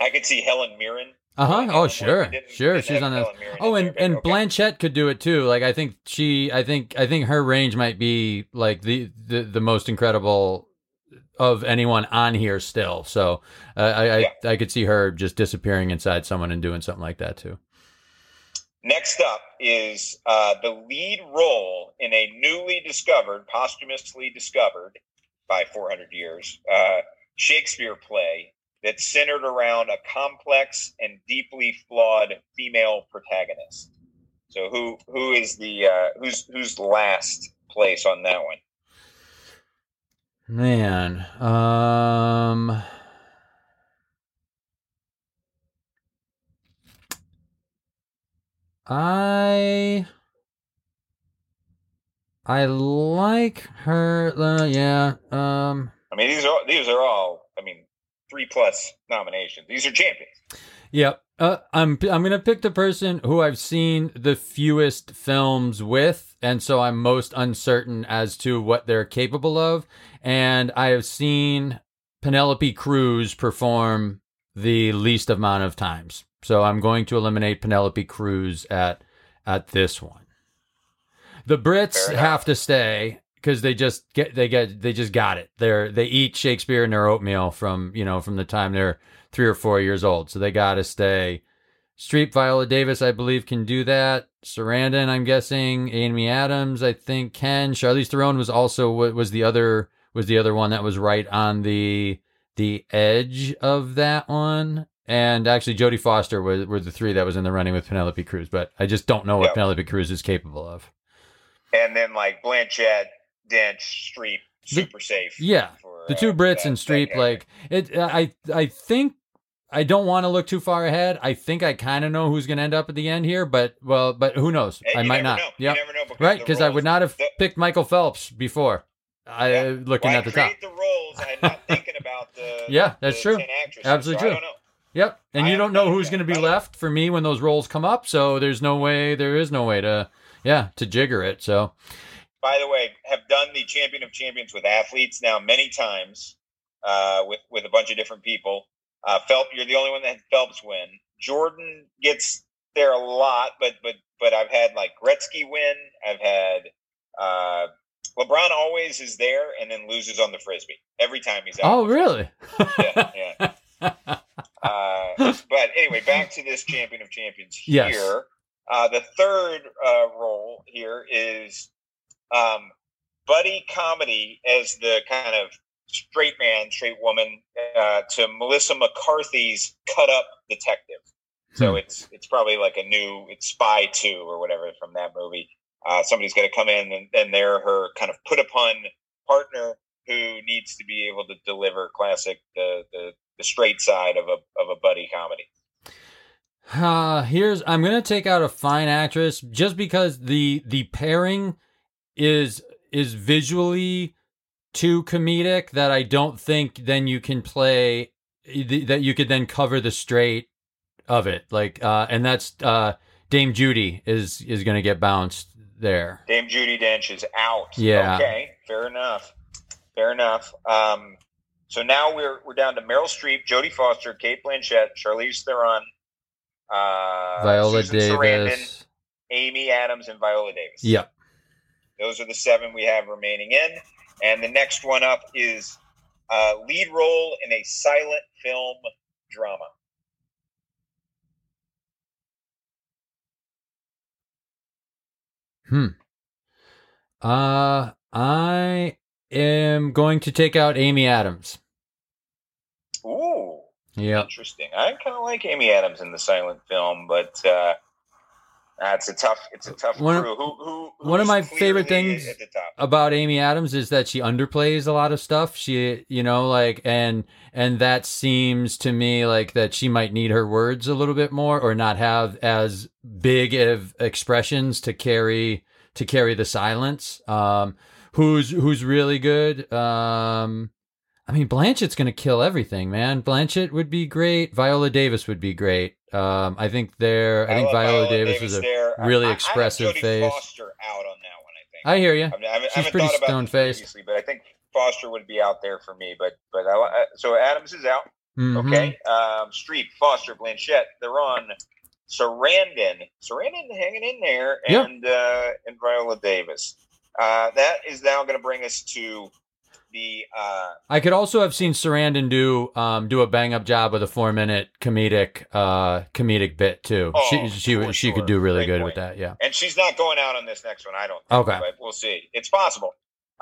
i could see helen mirren Uh huh. Oh, sure, sure. She's on that. Oh, and and okay. Blanchett could do it too. Like I think she, I think, I think her range might be like the the, the most incredible of anyone on here still. So uh, I I, Yeah. I could see her just disappearing inside someone and doing something like that too. Next up is uh, the lead role in a newly discovered, posthumously discovered by 400 years, uh, Shakespeare play that's centered around a complex and deeply flawed female protagonist. So who who is the uh, who's who's last place on that one? Man, um, I I like her. Uh, yeah. Um. I mean, these are these are all. I mean, three plus nominations. These are champions. Yep. Uh, I'm I'm gonna pick the person who I've seen the fewest films with, and so I'm most uncertain as to what they're capable of. And I have seen Penelope Cruz perform the least amount of times, so I'm going to eliminate Penelope Cruz at at this one. The Brits have to stay because they just get they get they just got it. They're they eat Shakespeare in their oatmeal from you know from the time they're three or four years old, so they got to stay. Streep Viola Davis, I believe, can do that. Sarandon, I'm guessing. Amy Adams, I think, can. Charlize Theron was also wa- was the other was the other one that was right on the the edge of that one. And actually, Jodie Foster was were the three that was in the running with Penelope Cruz, but I just don't know what Yeah. Penelope Cruz is capable of. and then like Blanchett, Dench, Streep, super safe. Yeah, for, the uh, two Brits that- and Streep, like it. I I think I don't want to look too far ahead. I think I kind of know who's going to end up at the end here, but well, but who knows? And I you might not. Yeah, You never know because right, because I would not have the- picked Michael Phelps before. I Yeah. looking Why at the top. the roles and not thinking about the Yeah, that's the true. Absolutely So I true. don't know. Yep, and I you don't know who's going to be I left for me when those roles come up. So there's no way. There is no way to, yeah, to jigger it. So By the way, have done the champion of champions with athletes now many times. uh, with with a bunch of different people. Uh, Phelps, you're the only one that had Phelps win. Jordan gets there a lot, but but but I've had like Gretzky win. I've had uh, LeBron always is there and then loses on the frisbee every time he's out. Oh, really? yeah, yeah. Uh, but anyway, back to this champion of champions here. Yes. Uh, the third uh, role here is um, buddy comedy as the kind of straight man, straight woman uh, to Melissa McCarthy's Cut Up Detective. So Hmm. it's it's probably like a new it's Spy Two or whatever from that movie. Uh, somebody's going to come in and, and they're her kind of put upon partner who needs to be able to deliver classic the the, the straight side of a of a buddy comedy. Uh, here's I'm gonna take out a fine actress just because the the pairing is is visually too comedic that I don't think then you can play that you could then cover the straight of it like uh and that's uh Dame Judi is is gonna get bounced there. Dame Judi Dench is out. Yeah. Okay. Fair enough. Fair enough. Um, so now we're we're down to Meryl Streep, Jodie Foster, Cate Blanchett, Charlize Theron, uh, Viola Susan Sarandon, Davis. Amy Adams, and Viola Davis. Yep. Those are the seven we have remaining in. And the next one up is uh, lead role in a silent film drama. Hmm. Uh, I am going to take out Amy Adams. Ooh, Yep. interesting. I kind of like Amy Adams in the silent film, but uh, that's a tough. It's a tough One crew. Who, who, one of my favorite things at the top? about Amy Adams is that she underplays a lot of stuff. She, you know, like and and that seems to me like that she might need her words a little bit more or not have as big of expressions to carry to carry the silence. Um who's who's really good? Um I mean Blanchett's going to kill everything, man. Blanchett would be great. Viola Davis would be great. Um I think they're I, think love Viola, Davis, is a there. Really I- expressive I face. Foster out on that one. I think. I hear you. I, mean, I haven't, She's pretty thought about this stone-faced. but I think Foster would be out there for me. But but I, so Adams is out. Mhm. Okay. Um, Streep, Foster, Blanchett, they're on. Sarandon, Sarandon hanging in there, and uh, and Viola Davis. Uh, that is now going to bring us to the uh, I could also have seen Sarandon do um do a bang up job with a four minute comedic uh comedic bit too. Oh, she she she sure. could do really Great good point. with that. Yeah. and she's not going out on this next one. I don't. Think, Okay. but we'll see. It's possible.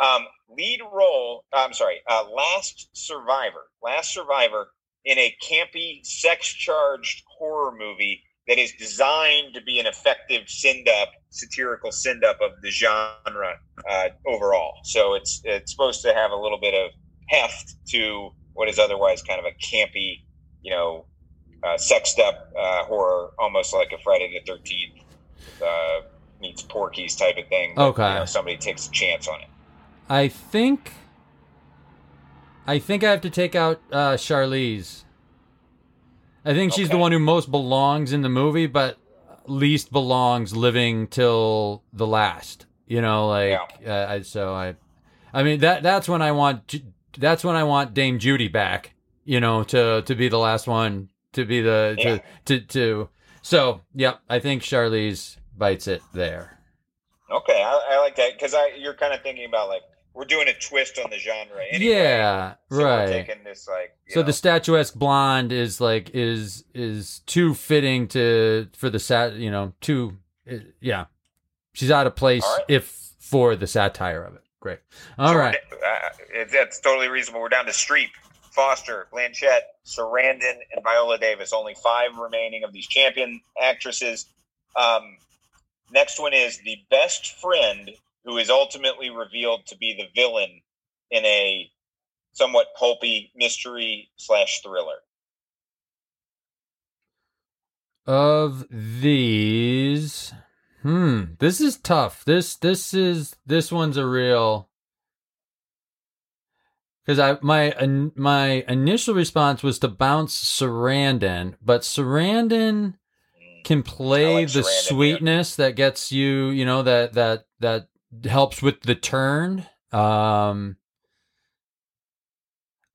Um, lead role. I'm sorry. Uh, last survivor. Last survivor in a campy, sex-charged horror movie that is designed to be an effective send-up, satirical send-up of the genre uh, overall. So it's it's supposed to have a little bit of heft to what is otherwise kind of a campy, you know, uh, sexed up uh, horror, almost like a Friday the Thirteenth uh, meets Porky's type of thing. but, Okay. you know, somebody takes a chance on it. I think I think I have to take out uh Charlize. I think she's the one who most belongs in the movie, but least belongs living till the last. You know, like uh, I, so I, I mean that that's when I want that's when I want Dame Judi back. You know, to to be the last one to be the Yeah. to to to. So yep, I think Charlize bites it there. Okay, I, I like that because I you're kind of thinking about like we're doing a twist on the genre. Anyway, yeah, so right. taking this like So know, the statuesque blonde is like is is too fitting to for the sat you know too uh, yeah she's out of place right. if for the satire of it. Great. All So right. uh, that's totally reasonable. We're down to Streep, Foster, Blanchett, Sarandon, and Viola Davis. Only five remaining of these champion actresses. Um, next one is the best friend who is ultimately revealed to be the villain in a somewhat pulpy mystery slash thriller. Of these, hmm, this is tough. This this is this one's a real because I my in- my initial response was to bounce Sarandon, but Sarandon Mm. can play like the Sarandon, yeah. sweetness that gets you, you know, that that that helps with the turn. Um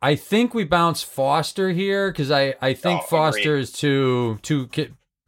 I think we bounce Foster here because I I think Oh, Foster agreed. is too too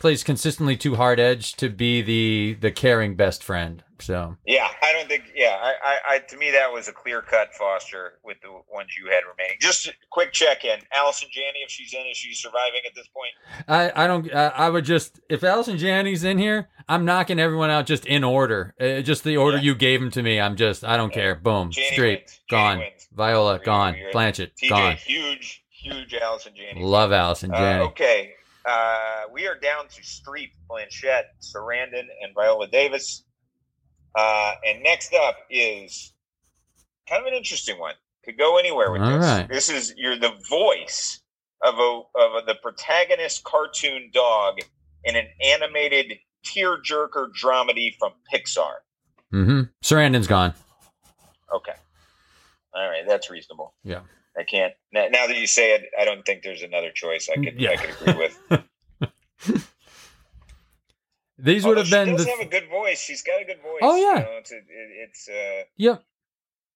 plays consistently too hard edge to be the the caring best friend. So Yeah, I don't think. Yeah, I, I, I to me that was a clear cut Foster with the ones you had remaining. Just a quick check in. Allison Janney, if she's in, is she surviving at this point? I I don't I, I would just if Allison Janney's in here, I'm knocking everyone out just in order, uh, just the order Yeah. you gave them to me. I'm just I don't Yeah. care. Boom, Janney straight wins. Gone. wins. Viola You're- gone. you're- Blanchett TJ, gone. huge, huge Allison Janney. Love Allison Uh, Janney. okay, uh, we are down to Streep, Blanchett, Sarandon, and Viola Davis. Uh, and next up is kind of an interesting one. Could go anywhere with All this. right. This is you're the voice of a of a, the protagonist cartoon dog in an animated tearjerker dramedy from Pixar. Mm-hmm. Sarandon's gone. Okay, all right, that's reasonable. Yeah. I can't now, now that you say it. I don't think there's another choice I could Yeah. I could agree with. These would Although have she been does the have a good voice. She's got a good voice. Oh, yeah. you know, it's a, it, it's. Uh, Yep.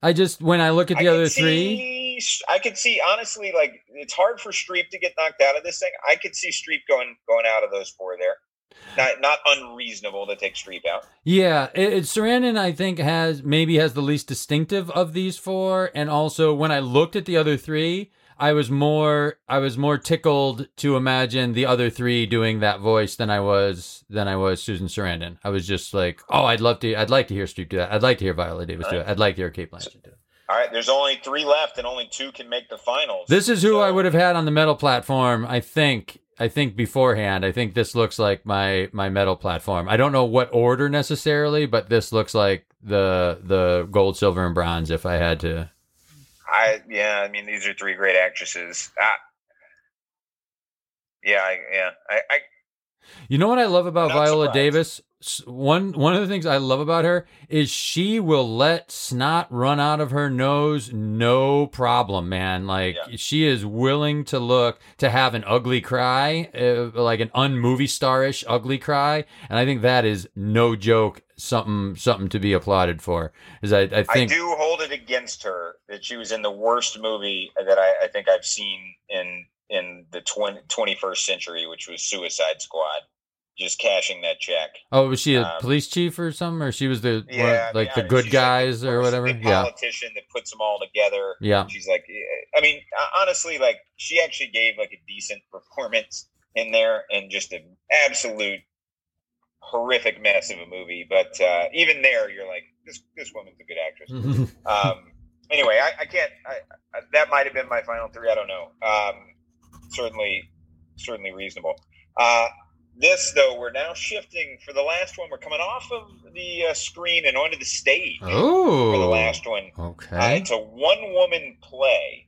I just when I look at the could other three, I could see honestly, like it's hard for Streep to get knocked out of this thing. I could see Streep going going out of those four there. Not not unreasonable to take Streep out. yeah, it, it, Sarandon I think has maybe has the least distinctive of these four, and also when I looked at the other three, I was more I was more tickled to imagine the other three doing that voice than I was than I was Susan Sarandon. I was just like, oh, I'd love to, I'd like to hear Streep do that. I'd like to hear Viola Davis do it. I'd like to hear Cate Blanchett do it. All right, there's only three left, and only two can make the finals. This is who So- I would have had on the medal platform. I think. I think beforehand. I think this looks like my my medal platform. I don't know what order necessarily, but this looks like the the gold, silver, and bronze. If I had to, I yeah, I mean these are three great actresses. Ah, yeah, I, yeah, I, I you know what I love about Viola surprised. Davis. One one of the things I love about her is she will let snot run out of her nose, no problem, man. Like Yeah. she is willing to look to have an ugly cry, uh, like an unmovie starish ugly cry, and I think that is no joke. Something something to be applauded for. Is I I I think do hold it against her that she was in the worst movie that I, I think I've seen in in the 20, 21st century, which was Suicide Squad. Just cashing that check. oh was she a um, police chief or something, or she was the one- Yeah, like yeah, the good she's like guys or whatever. The Yeah, politician that puts them all together. yeah. She's like, I mean, honestly, like she actually gave like a decent performance in there, and just an absolute horrific mess of a movie. But uh, even there, you're like, this this woman's a good actress. Um, anyway, I, I can't. I, I, that might have been my final three. I don't know. Um, certainly, certainly reasonable. Uh, this though, we're now shifting for the last one. We're coming off of the uh, screen and onto the stage oh, for the last one. Uh, okay. it's a one woman play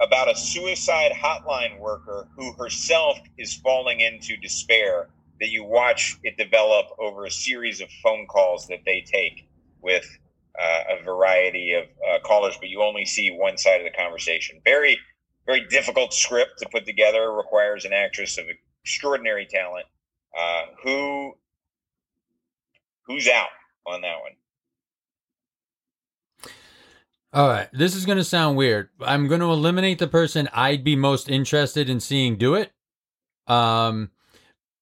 about a suicide hotline worker who herself is falling into despair that you watch it develop over a series of phone calls that they take with uh, a variety of uh, callers, but you only see one side of the conversation. Very, very difficult script to put together. Requires an actress of extraordinary talent. Uh, who, who's out on that one? All right, this is going to sound weird. I'm going to eliminate the person I'd be most interested in seeing do it. Um,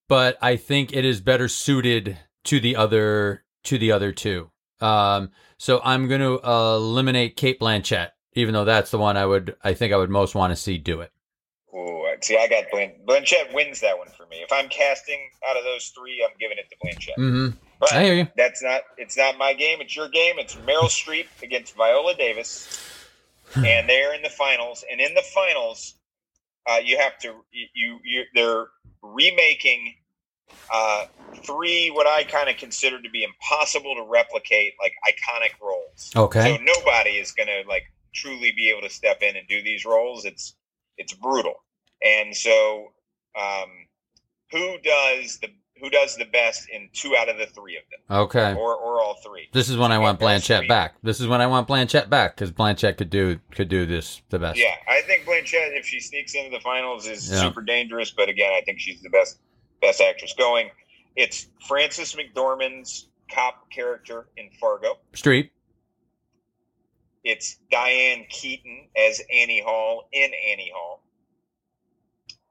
but I think it is better suited to the other to the other two. Um, so I'm going to eliminate Cate Blanchett, even though that's the one I would I think I would most want to see do it. Ooh, see, I got Blan- Blanchett wins that one for me. If I'm casting out of those three, I'm giving it to Blanchett. Mm-hmm. But I hear you. that's not it's not my game. It's your game. It's Meryl Streep against Viola Davis, and they're in the finals. And in the finals, uh, you have to you, you you they're remaking uh, three what I kind of consider to be impossible to replicate, like iconic roles. Okay. So nobody is going to like truly be able to step in and do these roles. It's it's brutal. And so, um, who does the who does the best in two out of the three of them, Okay. or or all three? This is when I want Blanchett Streep. back. This is when I want Blanchett back because Blanchett could do could do this the best. Yeah, I think Blanchett, if she sneaks into the finals, is Yeah. super dangerous. But again, I think she's the best best actress going. It's Frances McDormand's cop character in Fargo. Streep. It's Diane Keaton as Annie Hall in Annie Hall,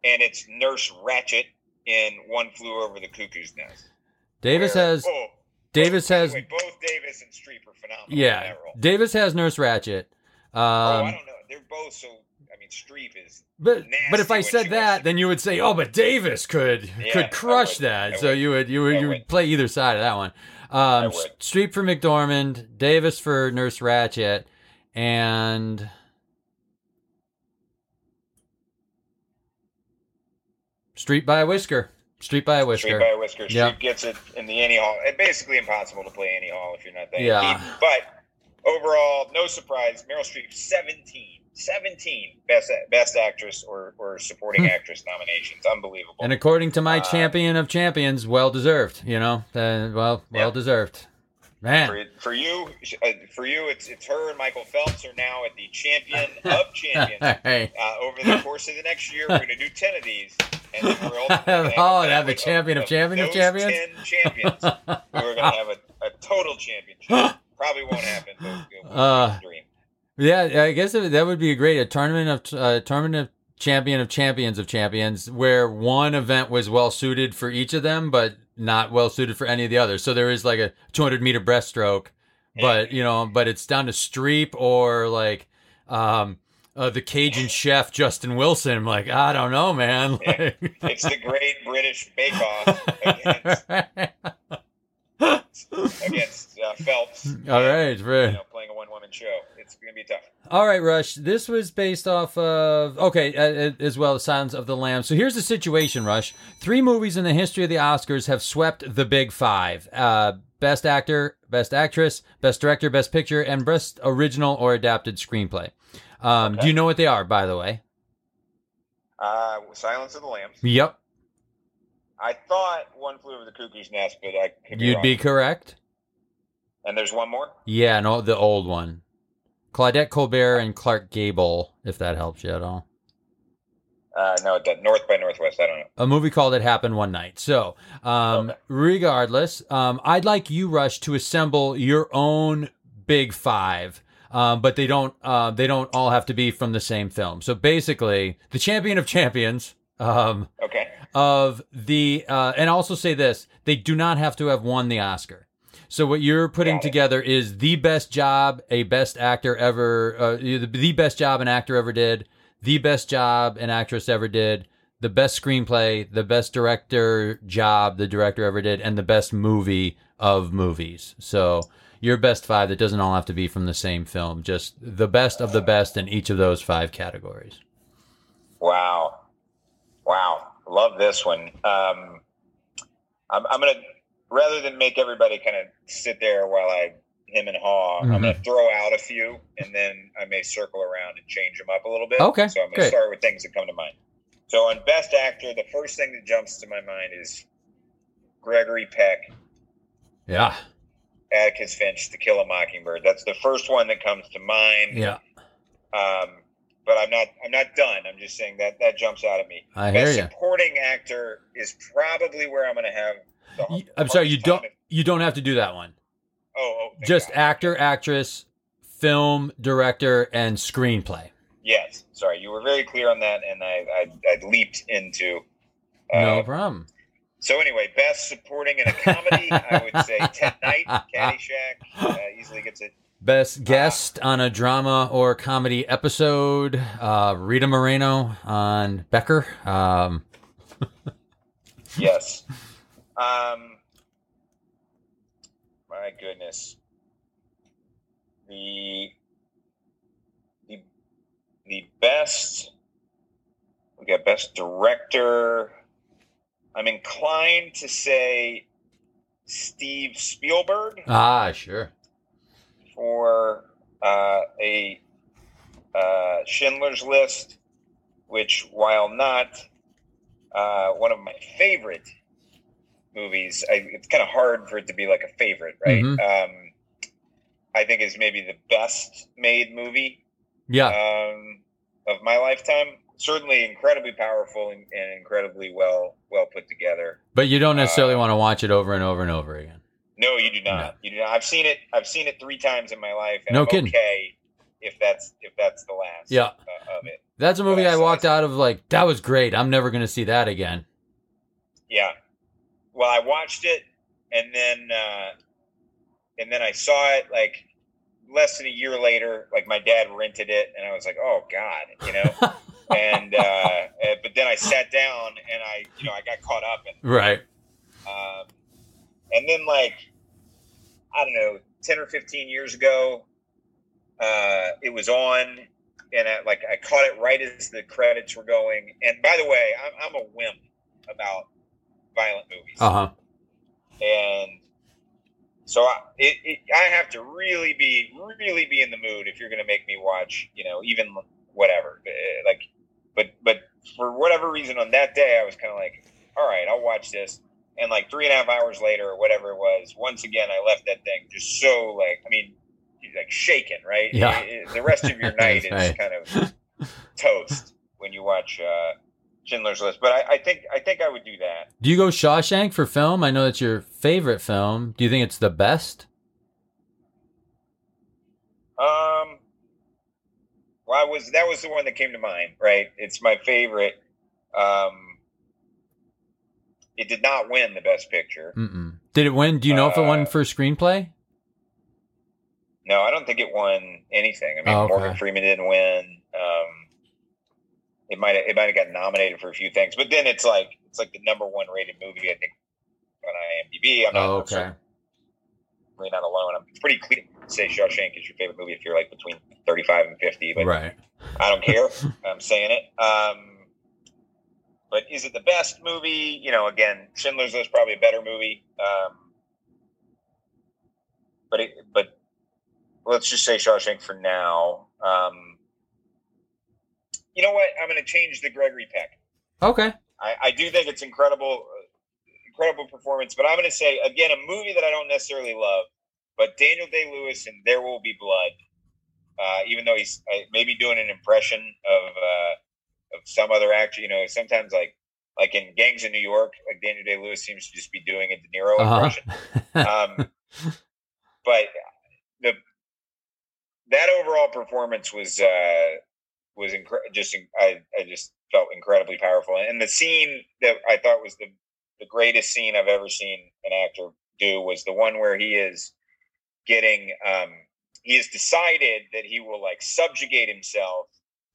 and it's Nurse Ratched in One Flew Over the Cuckoo's Nest. Davis Where- has oh, Davis both, has anyway, both Davis and Streep are phenomenal. in yeah. that role. Davis has Nurse Ratched. oh, I Um, don't know. They're both so. I mean, Streep is but but if I said that, then you would say, "Oh, but Davis could Yeah, could crush that." So you would you would you would would. play either side of that one. Um. Streep for McDormand, Davis for Nurse Ratched, and Streep by a whisker. Streep by a whisker. Streep by a whisker. Streep Yep. gets it in the Annie Hall. It's basically impossible to play Annie Hall if you're not that. Yeah. But overall, no surprise. Meryl Streep, 17. 17 best best actress or, or supporting actress nominations. Unbelievable. Hmm. And according to my Uh, champion of champions, well deserved. You know, uh, well, well deserved. Man, for, for you, uh, for you, it's it's her and Michael Phelps are now at the champion of champions. hey. Uh, over the course of the next year, we're going to do ten of these, and then we're ultimately Oh, a to have the champion of champion of champions? Ten champions. we're going to have a, a total championship. Probably won't happen. But Uh, dream. Yeah, I guess that would be a great a tournament of uh, tournament of champion of champions of champions, where one event was well suited for each of them, but not well suited for any of the others. So there is like a 200 meter breaststroke, but you know, but it's down to Streep or like um, uh, the Cajun chef Justin Wilson. I'm like I don't know, man. Like, It's the Great British Bake Off against, against uh, Phelps. All right, You right. know, playing a one-woman show. It's going to be tough. All right, Rush. This was based off of okay, uh, as well as Silence of the Lambs. So here's the situation, Rush. Three movies in the history of the Oscars have swept the Big Five: uh, Best Actor, Best Actress, Best Director, Best Picture, and Best Original or Adapted Screenplay. Um, Do you know what they are, by the way? Uh, Silence of the Lambs. Yep, I thought One Flew Over the Cuckoo's Nest, but I could be you'd wrong. be correct. And there's one more. Yeah, no, the old one. Claudette Colbert and Clark Gable, if that helps you at all. Uh, no, it. North by Northwest. I don't know. a movie called It Happened One Night. So, um, Okay. regardless, um, I'd like you, Rush, to assemble your own big five. Um, but they don't. Uh, they don't all have to be from the same film. So basically, the champion of champions um, Okay. of the, uh, and also say this: they do not have to have won the Oscar. So what you're putting together is the best job a best actor ever, uh, the, the best job an actor ever did, the best job an actress ever did, the best screenplay, the best director job the director ever did, and the best movie of movies. So your best five that doesn't all have to be from the same film, just the best of the best in each of those five categories. Wow. Wow. Love this one. Um, I'm, I'm going to, rather than make everybody kind of sit there while I him and haw, I'm Mhm. going to throw out a few and then I may circle around and change them up a little bit. Okay, So I'm going to start with things that come to mind. So on Best Actor, the first thing that jumps to my mind is Gregory Peck, Yeah, Atticus Finch, To Kill a Mockingbird. That's the first one that comes to mind. yeah, Um, but I'm not. I'm not done. I'm just saying that that jumps out at me. I hear Best you. supporting actor is probably where I'm going to have. The I'm sorry, you don't you don't have to do that one. Oh, oh Just God. actor, actress, film, director, and screenplay. Yes. Sorry, you were very clear on that, and I I, I leaped into. Uh, No problem. So anyway, best supporting in a comedy, I would say Ted Knight, Caddyshack, uh, easily gets it. Best guest on a drama or comedy episode, uh, Rita Moreno on Becker. Um, Yes. Um. My goodness. The the the best. We got best director. I'm inclined to say Steve Spielberg ah, sure. for uh, a uh, Schindler's List, which, while not uh, one of my favorite movies, I, it's kind of hard for it to be like a favorite, right? Mhm. Um, I think is maybe the best made movie Yeah. um, of my lifetime. Certainly, incredibly powerful and, and incredibly well well put together. But you don't necessarily uh, want to watch it over and over and over again. No, you do not. You do not. I've seen it. I've seen it three times in my life, and No I'm kidding. okay if that's if that's the last Yeah. uh, of it. That's a movie I Yes, walked I- out of like that was great. I'm never gonna see that again. Yeah. Well, I watched it, and then uh, and then I saw it like less than a year later. Like my dad rented it, and I was like, "Oh God," you know. and uh, uh, but then I sat down, and I you know I got caught up, and Right. um, and then like I don't know, ten or fifteen years ago, uh, it was on, and I, like I caught it right as the credits were going. And by the way, I'm, I'm a wimp about violent movies, Uh huh. and so I, it, it, I have to really be really be in the mood if you're going to make me watch, you know, even whatever, uh, like. But but for whatever reason, on that day, I was kind of like, all right, I'll watch this. And like three and a half hours later, or whatever it was, once again, I left that thing just so like, I mean, like shaken, right? Yeah. It- it- the rest of your night is Right. kind of toast when you watch uh, Schindler's List. But I, I think I think I would do that. Do you go Shawshank for film? I know that's your favorite film. Do you think it's the best? Um, well, I was that was the one that came to mind, right? It's my favorite. Um, it did not win the best picture. Mm-mm. Did it win? Do you know if it won Uh, for screenplay? No, I don't think it won anything. I mean, Oh, okay. Morgan Freeman didn't win. Um, it might it might have got nominated for a few things, but then it's like it's like the number one rated movie I think on IMDb. I'm not Oh, okay. certainly not alone. I'm pretty clear to say Shawshank is your favorite movie if you're like between 35 and 50, but Right. I don't care. I'm saying it. Um, but is it the best movie? You know, again, Schindler's List probably a better movie. Um, but it, but let's just say Shawshank for now. Um, you know what? I'm going to change the Gregory Peck. Okay. I, I do think it's incredible, incredible performance. But I'm going to say again a movie that I don't necessarily love, but Daniel Day Lewis and There Will Be Blood. Uh, even though he's uh, maybe doing an impression of uh, of some other actor, you know, sometimes like like in Gangs of New York, like Daniel Day Lewis seems to just be doing a De Niro impression. Uh-huh. Um, but the that overall performance was uh, was incre- just I, I just felt incredibly powerful, and the scene that I thought was the the greatest scene I've ever seen an actor do was the one where he is getting um, he has decided that he will like subjugate himself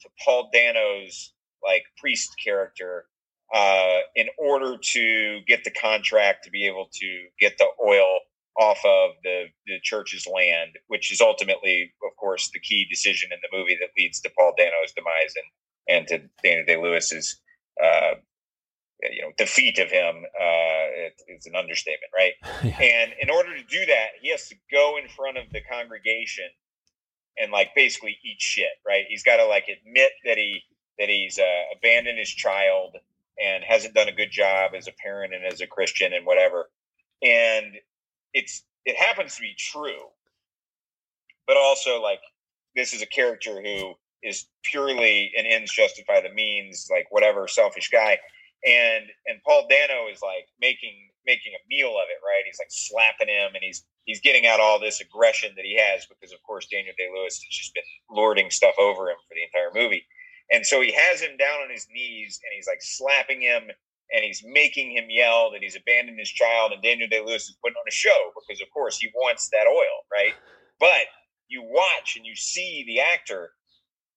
to Paul Dano's like priest character uh, in order to get the contract to be able to get the oil off of the, the church's land, which is ultimately, of course, the key decision in the movie that leads to Paul Dano's demise and, and to Daniel Day Lewis's, uh, you know, defeat of him. Uh, it, it's an understatement, right? Yeah. And in order to do that, he has to go in front of the congregation and like basically eat shit, right? He's got to like admit that he that he's uh, abandoned his child and hasn't done a good job as a parent and as a Christian and whatever. And it's it happens to be true, but also like this is a character who is purely an ends justify the means, like whatever selfish guy. And and Paul Dano is like making making a meal of it, right? He's like slapping him and he's he's getting out all this aggression that he has because of course Daniel Day Lewis has just been lording stuff over him for the entire movie. And so he has him down on his knees and he's like slapping him and he's making him yell that he's abandoned his child and Daniel Day Lewis is putting on a show because of course he wants that oil, right? But you watch and you see the actor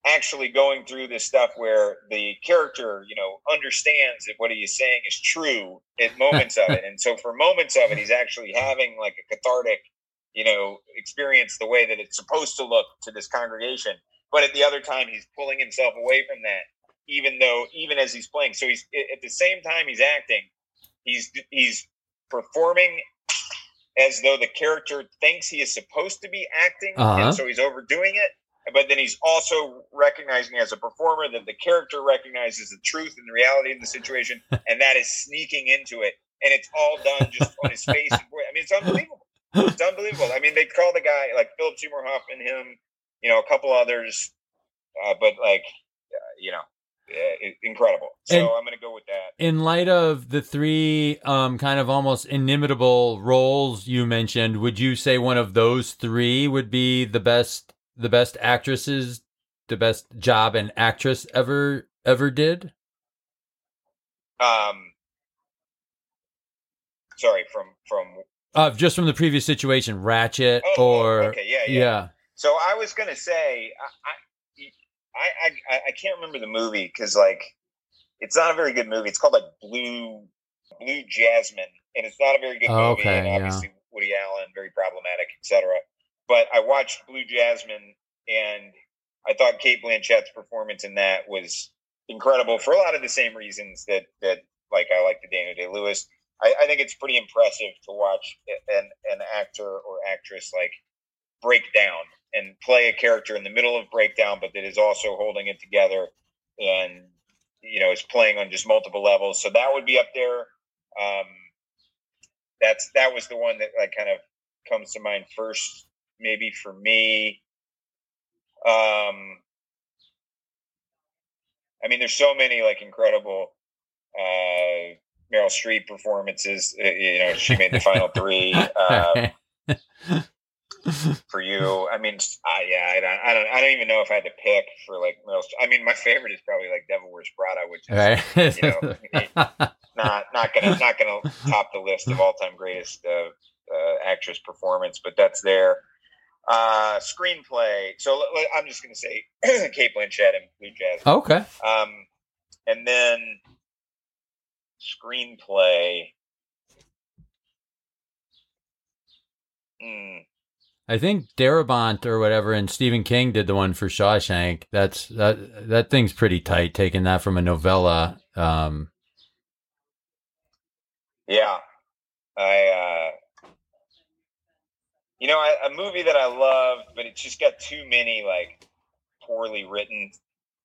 actually going through this stuff where the character, you know, understands that what he is saying is true at moments of it. And so for moments of it, he's actually having like a cathartic, you know, experience the way that it's supposed to look to this congregation. But at the other time, he's pulling himself away from that, even though, even as he's playing. So he's at the same time he's acting, he's he's performing as though the character thinks he is supposed to be acting, Uh-huh. and so he's overdoing it. But then he's also recognizing as a performer that the character recognizes the truth and the reality of the situation, and that is sneaking into it. And it's all done just on his face. I mean, it's unbelievable. It's unbelievable. I mean, they call the guy like Philip Seymour Hoffman, him, you know, a couple others, uh, but like, uh, you know, uh, incredible. So And- I'm going to go with that. In light of the three um, kind of almost inimitable roles you mentioned, would you say one of those three would be the best the best actresses, the best job an actress ever ever did? Um, sorry, from from Uh, just from the previous situation, Ratched Oh, oh, or okay, yeah, yeah. yeah. So I was gonna say, I, I, I, I, can't remember the movie because like, it's not a very good movie. It's called like Blue, Blue Jasmine, and it's not a very good Oh, movie. okay, and yeah. obviously Woody Allen, very problematic, etc. But I watched Blue Jasmine, and I thought Cate Blanchett's performance in that was incredible for a lot of the same reasons that that like I like the Daniel Day Lewis. I, I think it's pretty impressive to watch an an actor or actress like break down and play a character in the middle of breakdown, but that is also holding it together and you know is playing on just multiple levels. So that would be up there. Um, that's that was the one that like kind of comes to mind first, maybe for me. Um, I mean, there's so many like incredible uh, Meryl Streep performances. Uh, You know, she made the final three. Um, for you. I mean, I, yeah, I don't, I don't, I don't even know if I had to pick for like Meryl. Streep. I mean, my favorite is probably like Devil Wears Prada, which is right. not not gonna not gonna top the list of all time greatest uh, uh, actress performance, but that's there. Uh, screenplay. So I'm just gonna say Cate Blanchett and Blue Jasmine. okay. Um, and then screenplay. Hmm. I think Darabont or whatever and Stephen King did the one for Shawshank. That's that that thing's pretty tight, taking that from a novella. Um, Yeah, I. Uh, you know, I, a movie that I loved, but it's just got too many like poorly written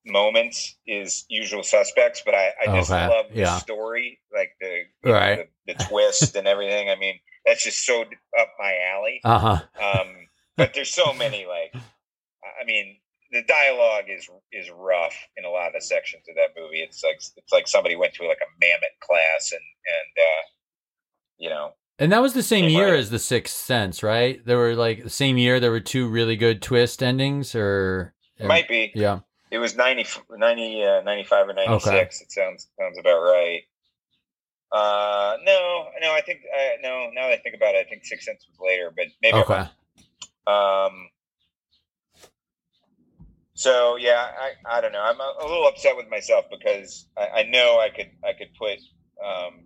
moments is Usual Suspects. But I, I just Okay, love the yeah. story, like the know, Right. the, the twist and everything. I mean, that's just so up my alley. uh huh. Um, but there's so many like, I mean, the dialogue is is rough in a lot of the sections of that movie. It's like it's like somebody went to like a Mamet class and and uh, you know And that was the same year as The Sixth Sense, right? There were like the same year. There were two really good twist endings, or it might be. yeah. It was 90, 90 uh, 95 or 96. It sounds sounds about right. Uh, no, no, I think uh, no. Now that I think about it, I think Six Sense was later, but maybe. Okay. Um. So yeah, I, I don't know. I'm a, a little upset with myself because I, I know I could I could put um,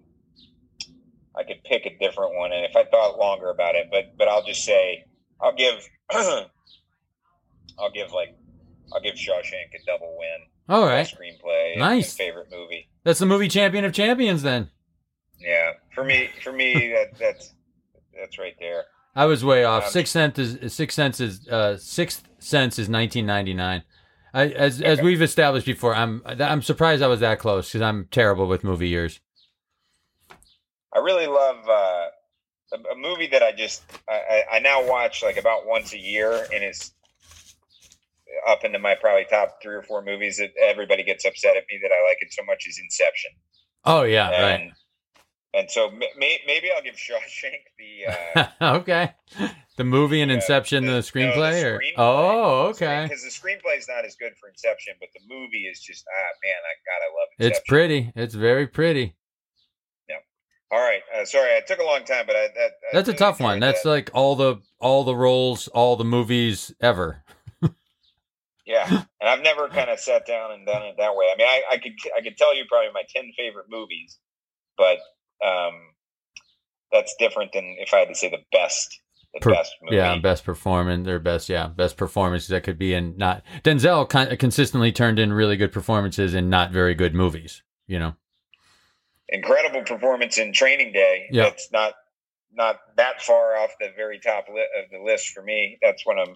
I could pick a different one, and if I thought longer about it, but but I'll just say I'll give I'll give like I'll give Shawshank a double win. All right. Screenplay. Nice. favorite movie. That's the movie champion of champions. Then Yeah, for me, for me, that that's that's right there. I was way off. Um, Sixth Sense is Sixth Sense is uh, Sixth Sense is 1999. I, as as we've established before, I'm I'm surprised I was that close because I'm terrible with movie years. I really love uh, a, a movie that I just I, I, now watch like about once a year, and it's up into my probably top three or four movies that everybody gets upset at me that I like it so much is Inception. Oh yeah, and, right. And so may, maybe I'll give Shawshank the uh, okay. The movie and Yeah, Inception, the, no, screenplay, or oh, okay. because the screenplay is not as good for Inception, but the movie is just ah man, I God, I love Inception. It's pretty. It's very pretty. All right, uh, sorry, it took a long time, but I, that, that's a really tough one. That's that. like all the all the roles, all the movies ever. Yeah, and I've never kind of sat down and done it that way. I mean, I, I could I could tell you probably my ten favorite movies, but um, that's different than if I had to say the best the Per- best movie. Yeah, best performance or best yeah, best performances that could be in not Denzel con- consistently turned in really good performances in not very good movies, you know. Incredible performance in Training Day. Yeah. That's not not that far off the very top li- of the list for me. That's one of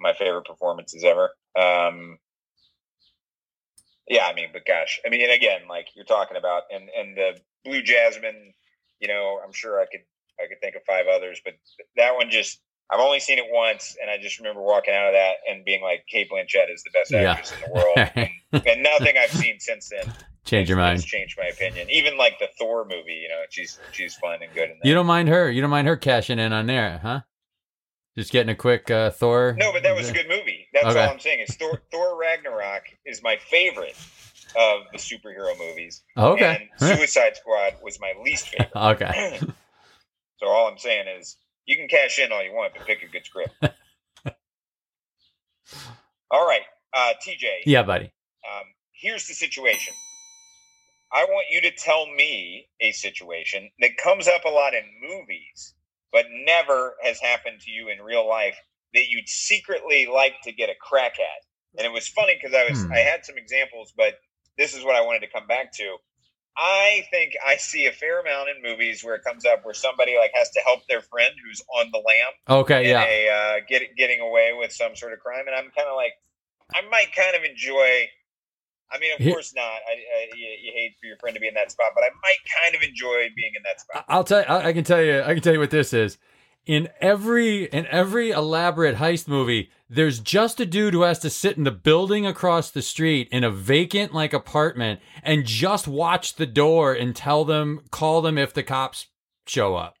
my favorite performances ever. Um, yeah, I mean, but gosh, I mean, and again, like you're talking about, and and the Blue Jasmine, you know, I'm sure I could I could think of five others, but that one just I've only seen it once, and I just remember walking out of that and being like, Cate Blanchett is the best Yeah. actress in the world, and, and nothing I've seen since then Change your mind. has changed my opinion. Even like the Thor movie, you know, she's she's fun and good. You don't mind her. You don't mind her cashing in on there, huh? Just getting a quick uh, Thor. No, but that was a good movie. That's Okay. all I'm saying. Is Thor, Thor Ragnarok is my favorite of the superhero movies. Okay. And Suicide Squad was my least favorite. okay. so all I'm saying is you can cash in all you want, but pick a good script. all right, uh, TJ. Yeah, buddy. Um, here's the situation. I want you to tell me a situation that comes up a lot in movies, but never has happened to you in real life that you'd secretly like to get a crack at. And it was funny because I was Hmm. I had some examples, but this is what I wanted to come back to. I think I see a fair amount in movies where it comes up where somebody like has to help their friend who's on the lam Okay. Yeah. a uh, get getting away with some sort of crime, and I'm kind of like, I might kind of enjoy. I mean, of Here- course not. I, I, you, you hate for your friend to be in that spot, but I might kind of enjoy being in that spot. I'll tell. I I can tell you. I can tell you what this is. In every in every elaborate heist movie, there's just a dude who has to sit in the building across the street in a vacant like apartment and just watch the door and tell them, call them if the cops show up.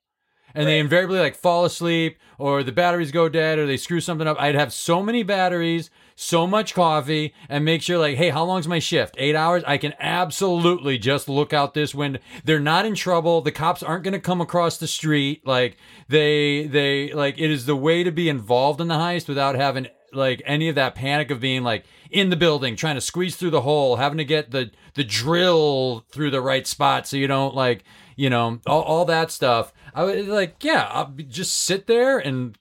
And they invariably like fall asleep or the batteries go dead or they screw something up. I'd have so many batteries, so much coffee, and make sure like, hey, how long's my shift? Eight hours? I can absolutely just look out this window. They're not in trouble. The cops aren't gonna come across the street. Like they they like it is the way to be involved in the heist without having like any of that panic of being like in the building trying to squeeze through the hole having to get the the drill through the right spot so you don't like you know all, all that stuff i would like yeah i'll just sit there and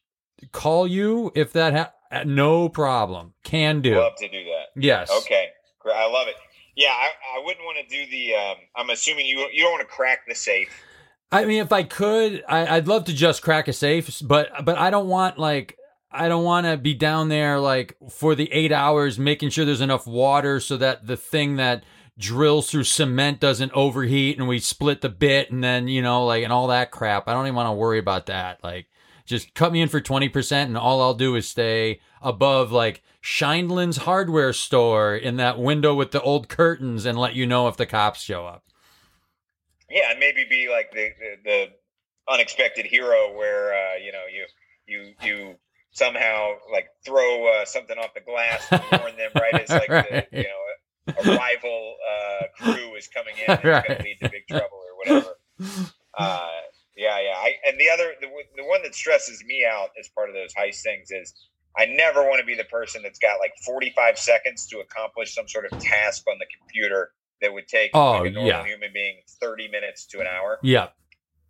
call you if that ha- no problem can do Love to do that. yes Okay. I love it. Yeah, I, I wouldn't want to do the. Um, I'm assuming you you don't want to crack the safe. I mean, if I could, I, I'd love to just crack a safe, but but I don't want like I don't want to be down there like for the eight hours making sure there's enough water so that the thing that drills through cement doesn't overheat and we split the bit and then you know like and all that crap. I don't even want to worry about that. Like, just cut me in for twenty percent, and all I'll do is stay above like Scheindlin's hardware store in that window with the old curtains and let you know if the cops show up. Yeah, and maybe be like the the, the unexpected hero where uh, you know you you you somehow like throw uh, something off the glass and warn them right as like Right. the, you know a, a rival uh, crew is coming in and it's going to lead to big trouble or whatever. Uh, yeah, yeah. I, and the other the, the one that stresses me out as part of those heist things is I never want to be the person that's got like 45 seconds to accomplish some sort of task on the computer that would take Oh, like a normal yeah. human being 30 minutes to an hour. Yeah,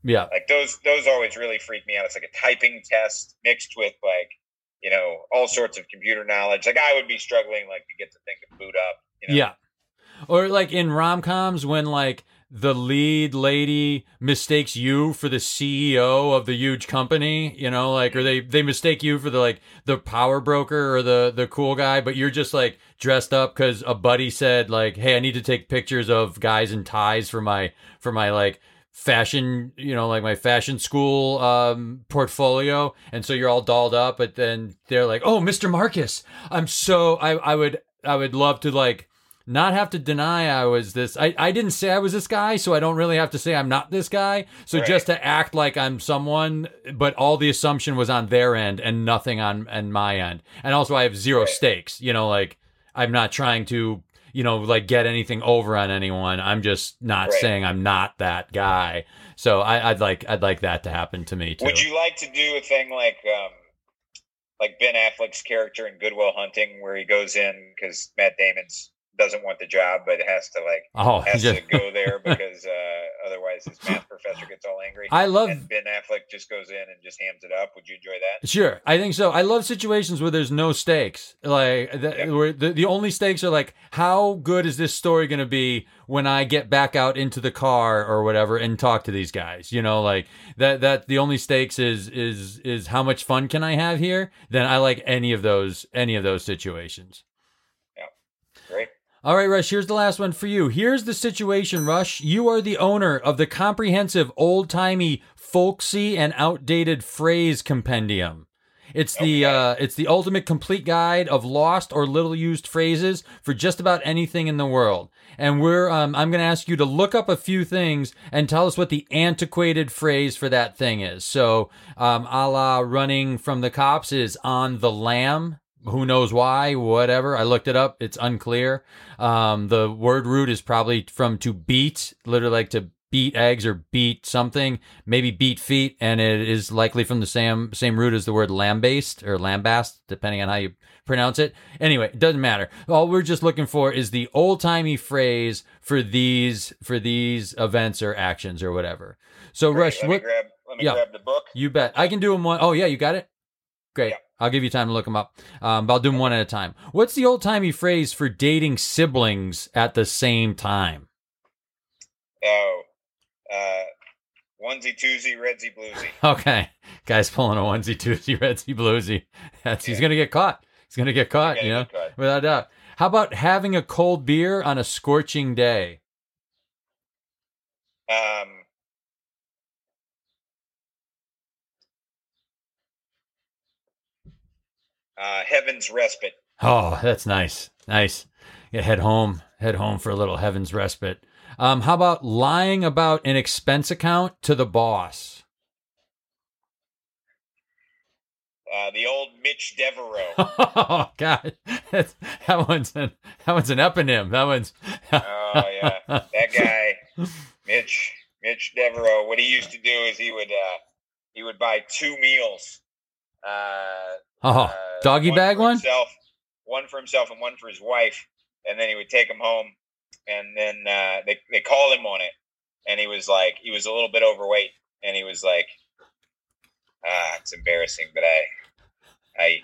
yeah. Like those those always really freak me out. It's like a typing test mixed with like you know all sorts of computer knowledge. Like I would be struggling like to get the thing to boot up. You know? Yeah. Or like in rom coms when like the lead lady mistakes you for the CEO of the huge company, you know, like or they they mistake you for the like the power broker or the the cool guy, but you're just like dressed up cuz a buddy said like, "Hey, I need to take pictures of guys in ties for my for my like fashion, you know, like my fashion school um portfolio." And so you're all dolled up, but then they're like, "Oh, Mr. Marcus, I'm so I I would I would love to like not have to deny I was this. I, I didn't say I was this guy, so I don't really have to say I'm not this guy. So Right. just to act like I'm someone, but all the assumption was on their end and nothing on on my end. And also I have zero Right. stakes. You know, like I'm not trying to, you know, like get anything over on anyone. I'm just not Right. saying I'm not that guy. So I, I'd like I'd like that to happen to me too. Would you like to do a thing like um, like Ben Affleck's character in Good Will Hunting, where he goes in because Matt Damon's doesn't want the job, but has to like oh, has just- to go there because uh, otherwise his math professor gets all angry. I love and Ben Affleck just goes in and just hams it up. Would you enjoy that? Sure, I think so. I love situations where there's no stakes. Like the, Yep. where the the only stakes are like how good is this story going to be when I get back out into the car or whatever and talk to these guys. You know, like that that the only stakes is is is how much fun can I have here? Then I like any of those any of those situations. All right, Rush, here's the last one for you. Here's the situation, Rush. You are the owner of the comprehensive, old timey, folksy, and outdated phrase compendium. It's the Okay. uh, it's the ultimate complete guide of lost or little used phrases for just about anything in the world. And we're um, I'm going to ask you to look up a few things and tell us what the antiquated phrase for that thing is. So, um, a la running from the cops is on the lam. Who knows why? Whatever. I looked it up. It's unclear. Um, the word root is probably from to beat, literally like to beat eggs or beat something, maybe beat feet, and it is likely from the same same root as the word lambast or lambast, depending on how you pronounce it. Anyway, it doesn't matter. All we're just looking for is the old timey phrase for these for these events or actions or whatever. So, Great. Rush, let me what grab. Let me yeah. grab the book. you bet I can do them one oh yeah, you got it. Great. Yeah. I'll give you time to look them up. Um, but I'll do them one at a time. What's the old timey phrase for dating siblings at the same time? Oh, uh, onesie, twosie, redsy, bluesy. Okay, guy's pulling a onesie, twosie, redsy, bluesy. That's he's gonna get caught. He's gonna get caught. You know, caught. without a doubt. How about having a cold beer on a scorching day? Um, uh, heaven's respite. Oh, that's nice. Nice. Yeah, head home. Head home for a little heaven's respite. Um, how about lying about an expense account to the boss? Uh, the old Mitch Devereaux. Oh God, That's, that one's an that one's an eponym. That one's. oh yeah, that guy, Mitch Mitch Devereaux. What he used to do is he would uh, he would buy two meals. Uh, Oh, doggy bag one. Himself, one for himself and one for his wife, and then he would take them home. And then uh, they they called him on it, and he was like, he was a little bit overweight, and he was like, ah, it's embarrassing, but I, I,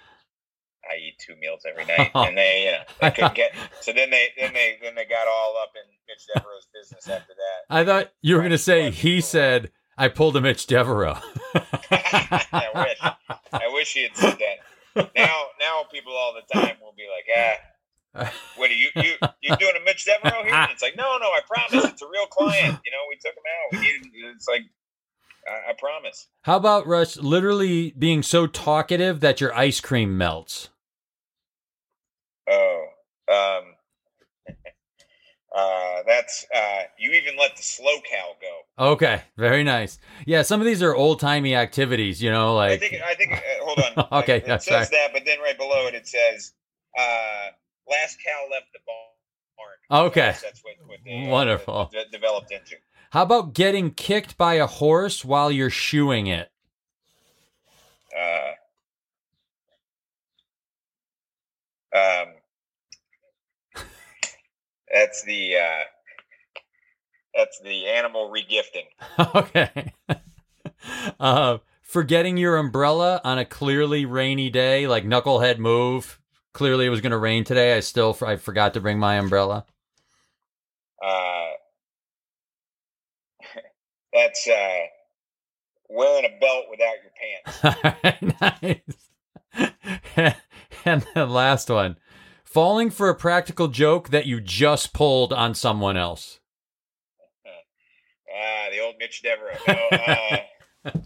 I eat two meals every night, and they, you know, they couldn't get. So then they, then they, then they got all up in Mitch Devereaux's business after that. I thought you were going to say he said I pulled a Mitch Devereaux. I wish, I wish he had said that. Now, now people all the time will be like, ah. What are you you you doing a Mitch Devereaux here? And it's like, no, no, I promise, it's a real client. You know, we took him out. We needed. It's like, I, I promise. How about Rush literally being so talkative that your ice cream melts? Oh, um, uh, that's uh, you even let the slow cow go. Okay, very nice. Yeah, some of these are old timey activities, you know, like I think. I think. Uh, hold on. Okay, it yeah, says sorry. that, but then right below it, it says, uh, "Last cow left the barn." Okay. That's, that's what, what they, uh, Wonderful. de- developed into. how about getting kicked by a horse while you're shoeing it? Uh, um, that's the uh, that's the animal regifting. okay. uh, forgetting your umbrella on a clearly rainy day, like knucklehead move. Clearly, it was going to rain today. I still I forgot to bring my umbrella. Uh, that's uh, wearing a belt without your pants. nice. and the last one, falling for a practical joke that you just pulled on someone else. Ah, the old Mitch Devereaux. Uh, hmm.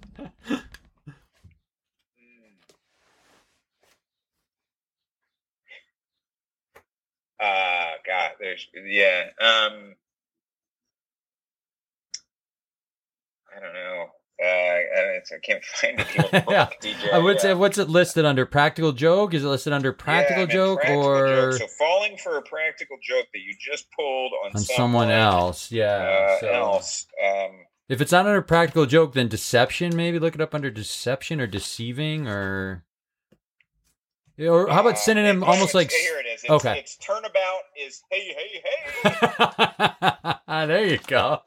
Ah, God, there's yeah. Um, I don't know. Uh, I, I can't find it. Yeah. DJ. Uh, what's yeah. it, what's it listed under? Practical joke? Is it listed under practical Yeah, joke practical or joke. so falling for a practical joke that you just pulled on, on someone else? Yeah. uh, so- else. Um, If it's not under practical joke, then deception. Maybe look it up under deception or deceiving or. Or how uh, about synonym? it- Almost like. here it is. It's, okay. It's turnabout is hey hey hey. there you go.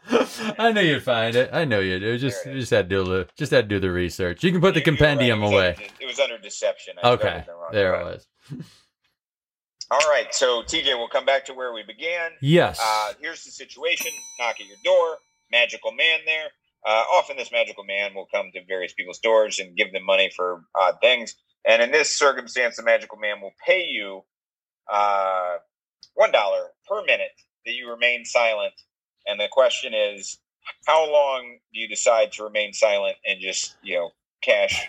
I knew you'd find it. I know you do. Just just had to do the just had to do the research. You can put the You- right. compendium It away. under- it was under deception. I Okay, wrong. there it was. All right, so TJ, we'll come back to where we began. Yes. Uh, here's the situation. Knock at your door. Magical man there. Uh, often, this magical man will come to various people's doors and give them money for odd things. And in this circumstance, the magical man will pay you uh, one dollar per minute that you remain silent. And the question is, how long do you decide to remain silent and just you know cash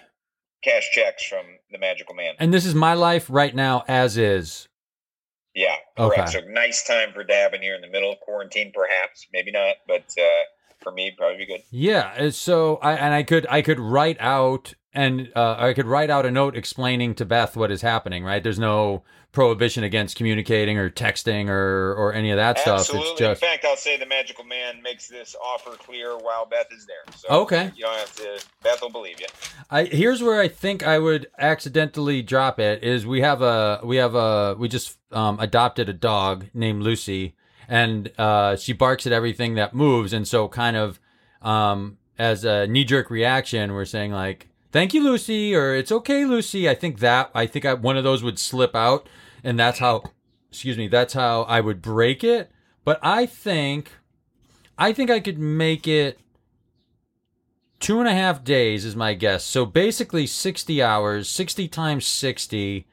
cash checks from the Magical Man. And this is my life right now, as is. Yeah, correct. Okay. So nice time for dabbing here in the middle of quarantine, perhaps. Maybe not, but uh, for me, probably be good. Yeah. uh, So I and I could I could write out and uh, I could write out a note explaining to Beth what is happening. Right. There's no prohibition against communicating or texting or or any of that stuff. Absolutely. It's just In fact, I'll say the Magical Man makes this offer clear while Beth is there. So Okay. you don't have to. Beth will believe you. I here's where I think I would accidentally drop it is we have a we have a we just um, adopted a dog named Lucy and uh, she barks at everything that moves and so kind of um, as a knee jerk reaction we're saying like thank you Lucy or it's okay Lucy I think that I think I, one of those would slip out and that's how excuse me that's how I would break it but I think I think I could make it two and a half days is my guess. So basically sixty hours, sixty times sixty.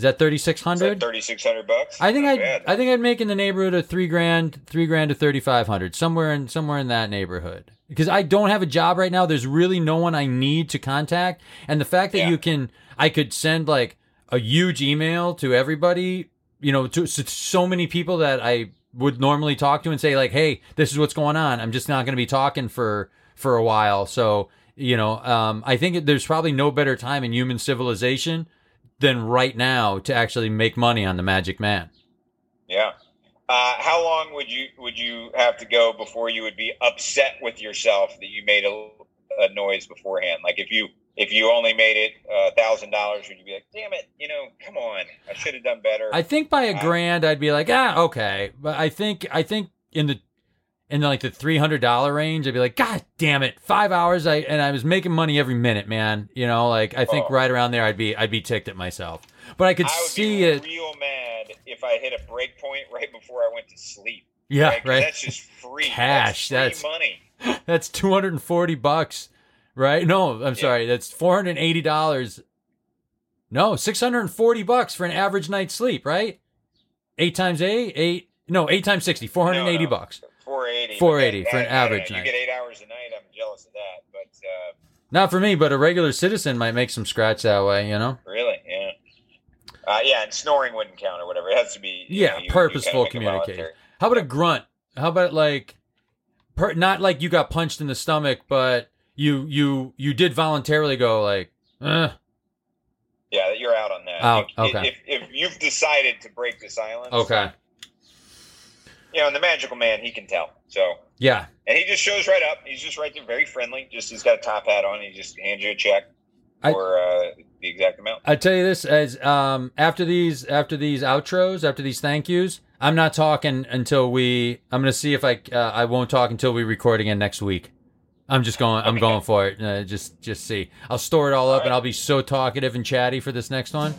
Is that thirty six hundred? thirty six hundred bucks? I think I'd. I think I'd make in the neighborhood of three grand, three grand to thirty five hundred, somewhere in somewhere in that neighborhood. Because I don't have a job right now. There's really no one I need to contact, and the fact that Yeah. you can, I could send like a huge email to everybody, you know, to, to so many people that I would normally talk to and say like, hey, this is what's going on. I'm just not going to be talking for for a while, so you know, um, I think there's probably no better time in human civilization than right now to actually make money on the Magic Man. Yeah. Uh, how long would you would you have to go before you would be upset with yourself that you made a, a noise beforehand? Like if you if you only made it a thousand dollars, would you be like, "Damn it, you know, come on, I should have done better." I think by a grand, I'd be like, ah, okay. But I think, I think in the, in like the three hundred dollar range, I'd be like, God damn it, five hours. I and I was making money every minute, man. You know, like I think Oh. right around there, I'd be, I'd be ticked at myself. But I could I would see be it. real mad if I hit a break point right before I went to sleep. Yeah, right? right. That's just free Cash, That's, that's- money. That's two hundred and forty bucks, right? No, I'm sorry, that's four hundred and eighty dollars. No, six hundred and forty bucks for an average night's sleep, right? Eight times eight, eight. No, eight times sixty, four hundred and eighty No, no. bucks. 480. 480 but for an I- I don't average You get eight hours a night. I'm jealous of that, but uh, Not for me, but a regular citizen might make some scratch that way, you know? really, yeah. Uh, yeah, and snoring wouldn't count or whatever. It has to be Yeah, know, you- you purposeful kinda communication. How about a grunt? How about like, per, not like you got punched in the stomach, but you you you did voluntarily go like, uh, Yeah, you're out on that. Out, If- okay. If, if you've decided to break the silence, okay, You know, and the magical man, he can tell. So, yeah, and he just shows right up. He's just right there, very friendly. Just he's got a top hat on. He just hands you a check I- for uh, the exact amount. I tell you this as um after these after these outros after these thank yous, I'm not talking until we. I'm gonna see if I uh, I won't talk until we record again next week. I'm just going. I'm Okay. going for it. Uh, just just see. I'll store it all up, and I'll be so talkative and chatty for this next one.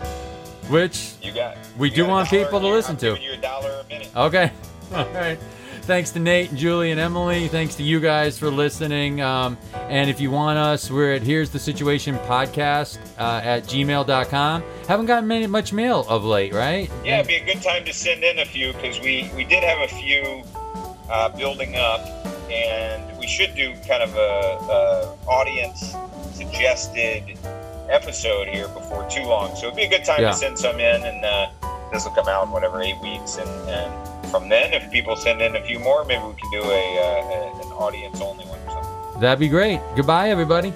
Which You got. We you do got want people to listen I'm to. You a dollar a minute. Okay. All right. Thanks to Nate and Julie and Emily. Thanks to you guys for listening. Um, and if you want us, we're at Here's the Situation podcast uh, at gmail.com. Haven't gotten many, much mail of late, right? Yeah, it'd be a good time to send in a few because we we did have a few uh, building up, and we should do kind of a, a audience suggested episode here before too long. So it'd be a good time Yeah. to send some in, and uh, this will come out in whatever eight weeks, and, and from then, if people send in a few more, maybe we can do a, uh, a an audience only one or something. That'd be great. Goodbye, everybody.